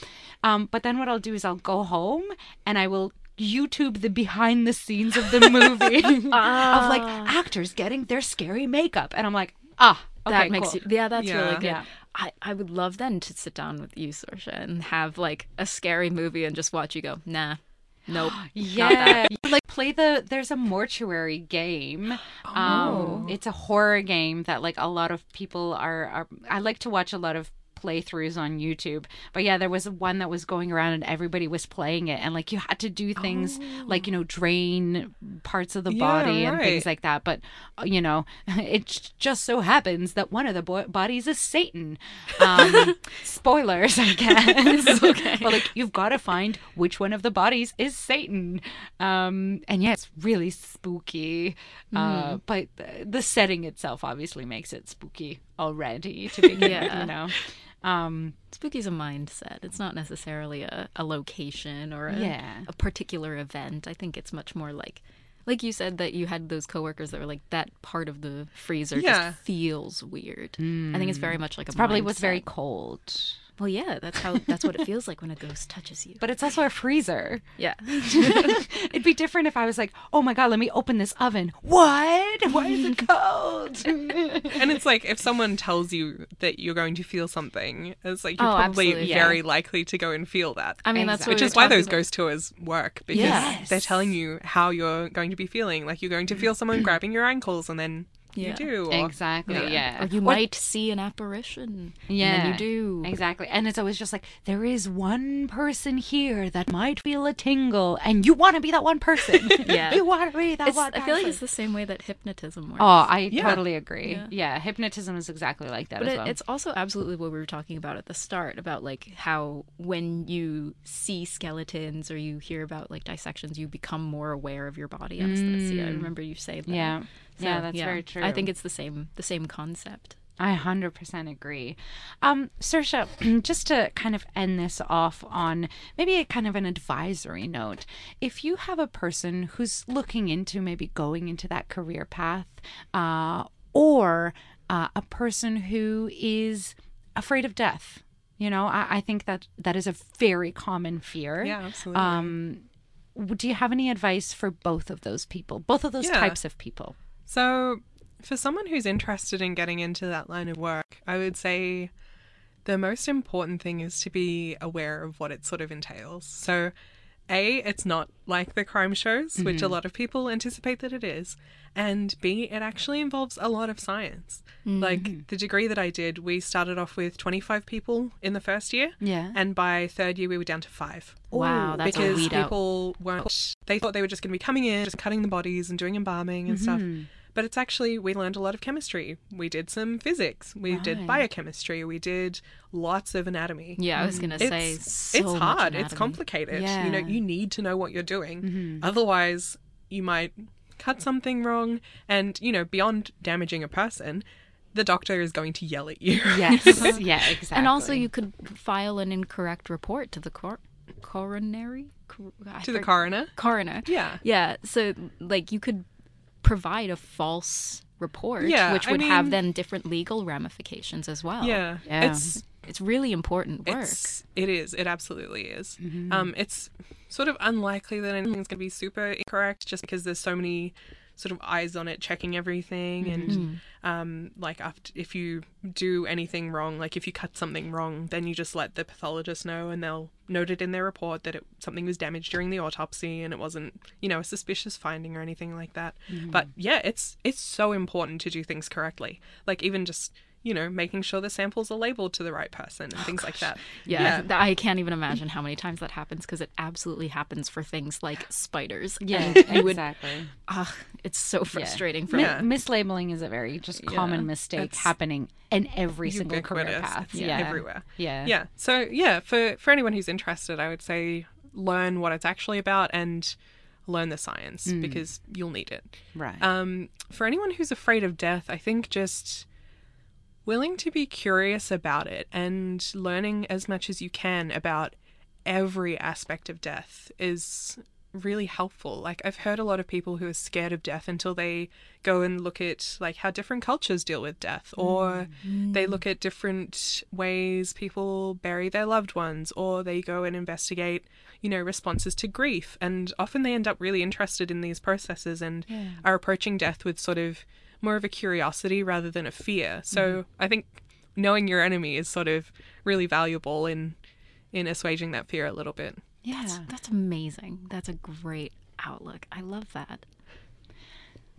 Um, but then what I'll do is I'll go home and I will YouTube the behind the scenes of the movie of like actors getting their scary makeup, and I'm like, ah, okay, that makes cool. you, yeah, that's Yeah. really good. Yeah. I, I would love then to sit down with you, Saoirse, and have like a scary movie and just watch you go, nah, nope. Yeah, like play the. There's a mortuary game. Um, it's a horror game that like a lot of people are. are I like to watch a lot of playthroughs on YouTube. But yeah, there was one that was going around and everybody was playing it and like you had to do things like, you know, drain parts of the Yeah, body and things like that. But uh, you know, it just so happens that one of the bo- bodies is Satan. Um, spoilers, I guess. okay. But like you've got to find which one of the bodies is Satan. Um, and yeah, it's really spooky. Uh, but the, the setting itself obviously makes it spooky already to begin with, Yeah. you know. Um, Spooky's a mindset. It's not necessarily a, a location or a, Yeah. a particular event. I think it's much more like, like you said that you had those coworkers that were like that part of the freezer Yeah. just feels weird. I think it's very much like a probably was very cold. Well. Yeah, that's how that's what it feels like when a ghost touches you. But it's also a freezer. Yeah, It'd be different if I was like, "Oh my god, let me open this oven." What? Why is it cold? And it's like if someone tells you that you're going to feel something, it's like you're Oh, probably absolutely. very likely to go and feel that. I mean that's Exactly. what Which we is why those about. ghost tours work because Yes. they're telling you how you're going to be feeling. Like you're going to feel someone grabbing your ankles, and then Yeah. you do. Exactly. Yeah. Yeah. Or you might see an apparition. Yeah. And then you do. Exactly. And it's always just like, there is one person here that might feel a tingle, and you want to be that one person. Yeah. You want to be that It's, one I feel like it's the same way that hypnotism works. Oh, I Yeah. totally agree. Yeah. Yeah. hypnotism is exactly like that But as it, well. it's also absolutely what we were talking about at the start about like how when you see skeletons or you hear about like dissections, you become more aware of your body Anastasia. I remember you say that. Mm. yeah. So, yeah, that's very true. I think it's the same the same concept. I 100% agree. Um, Saoirse, just to kind of end this off on maybe a kind of an advisory note, if you have a person who's looking into maybe going into that career path, uh, or uh, a person who is afraid of death, you know, I, I think that that is a very common fear. Yeah, absolutely. Um, do you have any advice for both of those people, both of those Yeah. types of people? So, for someone who's interested in getting into that line of work, I would say the most important thing is to be aware of what it sort of entails. So, A, it's not like the crime shows, which a lot of people anticipate that it is. And B, it actually involves a lot of science. Like the degree that I did, we started off with 25 people in the first year. Yeah. And by third year, we were down to five Wow, that's a because weed out. people weren't they thought they were just going to be coming in just cutting the bodies and doing embalming and stuff Mm-hmm. But it's actually we learned a lot of chemistry we did some physics we did biochemistry we did lots of anatomy Yeah, I was gonna say it's, so it's much hard it's anatomy. complicated you know Mm-hmm. you need to know what you're doing otherwise you might cut something wrong and you know beyond damaging a person the doctor is going to yell at you Yes. yeah, exactly. And also, you could file an incorrect report to the court. coronary Cor- I To the coroner. coroner. Yeah. Yeah, so like you could provide a false report, Yeah, which I would have then different legal ramifications as well. Yeah. Yeah. It's It's really important work. It is. It absolutely is. Mm-hmm. Um, it's sort of unlikely that anything's going to be super incorrect just because there's so many sort of eyes on it checking everything Mm-hmm. and um, like after, if you do anything wrong like if you cut something wrong then you just let the pathologist know and they'll note it in their report that it, something was damaged during the autopsy and it wasn't you know a suspicious finding or anything like that Mm-hmm. but yeah it's it's so important to do things correctly like even just you know making sure the samples are labeled to the right person and things like that yeah, th- I can't even imagine how many times that happens because it absolutely happens for things like spiders. Yeah, And you would, exactly. ah, it's so frustrating for Mi- me. Yeah. mislabeling is a very just common Yeah, mistake it's happening in every single career ubiquitous. path. It's yeah, everywhere. Yeah, yeah so yeah for for anyone who's interested i would say learn what it's actually about and learn the science Mm. because you'll need it right. um for anyone who's afraid of death i think just willing to be curious about it and learning as much as you can about every aspect of death is really helpful. Like I've heard a lot of people who are scared of death until they go and look at like how different cultures deal with death or mm-hmm. they look at different ways people bury their loved ones or they go and investigate, you know, responses to grief. And often they end up really interested in these processes and are approaching death with sort of more of a curiosity rather than a fear. So I think knowing your enemy is sort of really valuable in in assuaging that fear a little bit. yeah. That's amazing. That's a great outlook. I love that.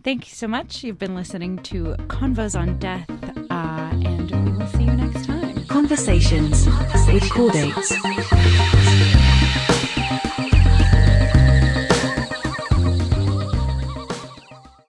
Thank you so much. You've been listening to Convos on Death, uh, and we will see you next time. Conversations with Chordates.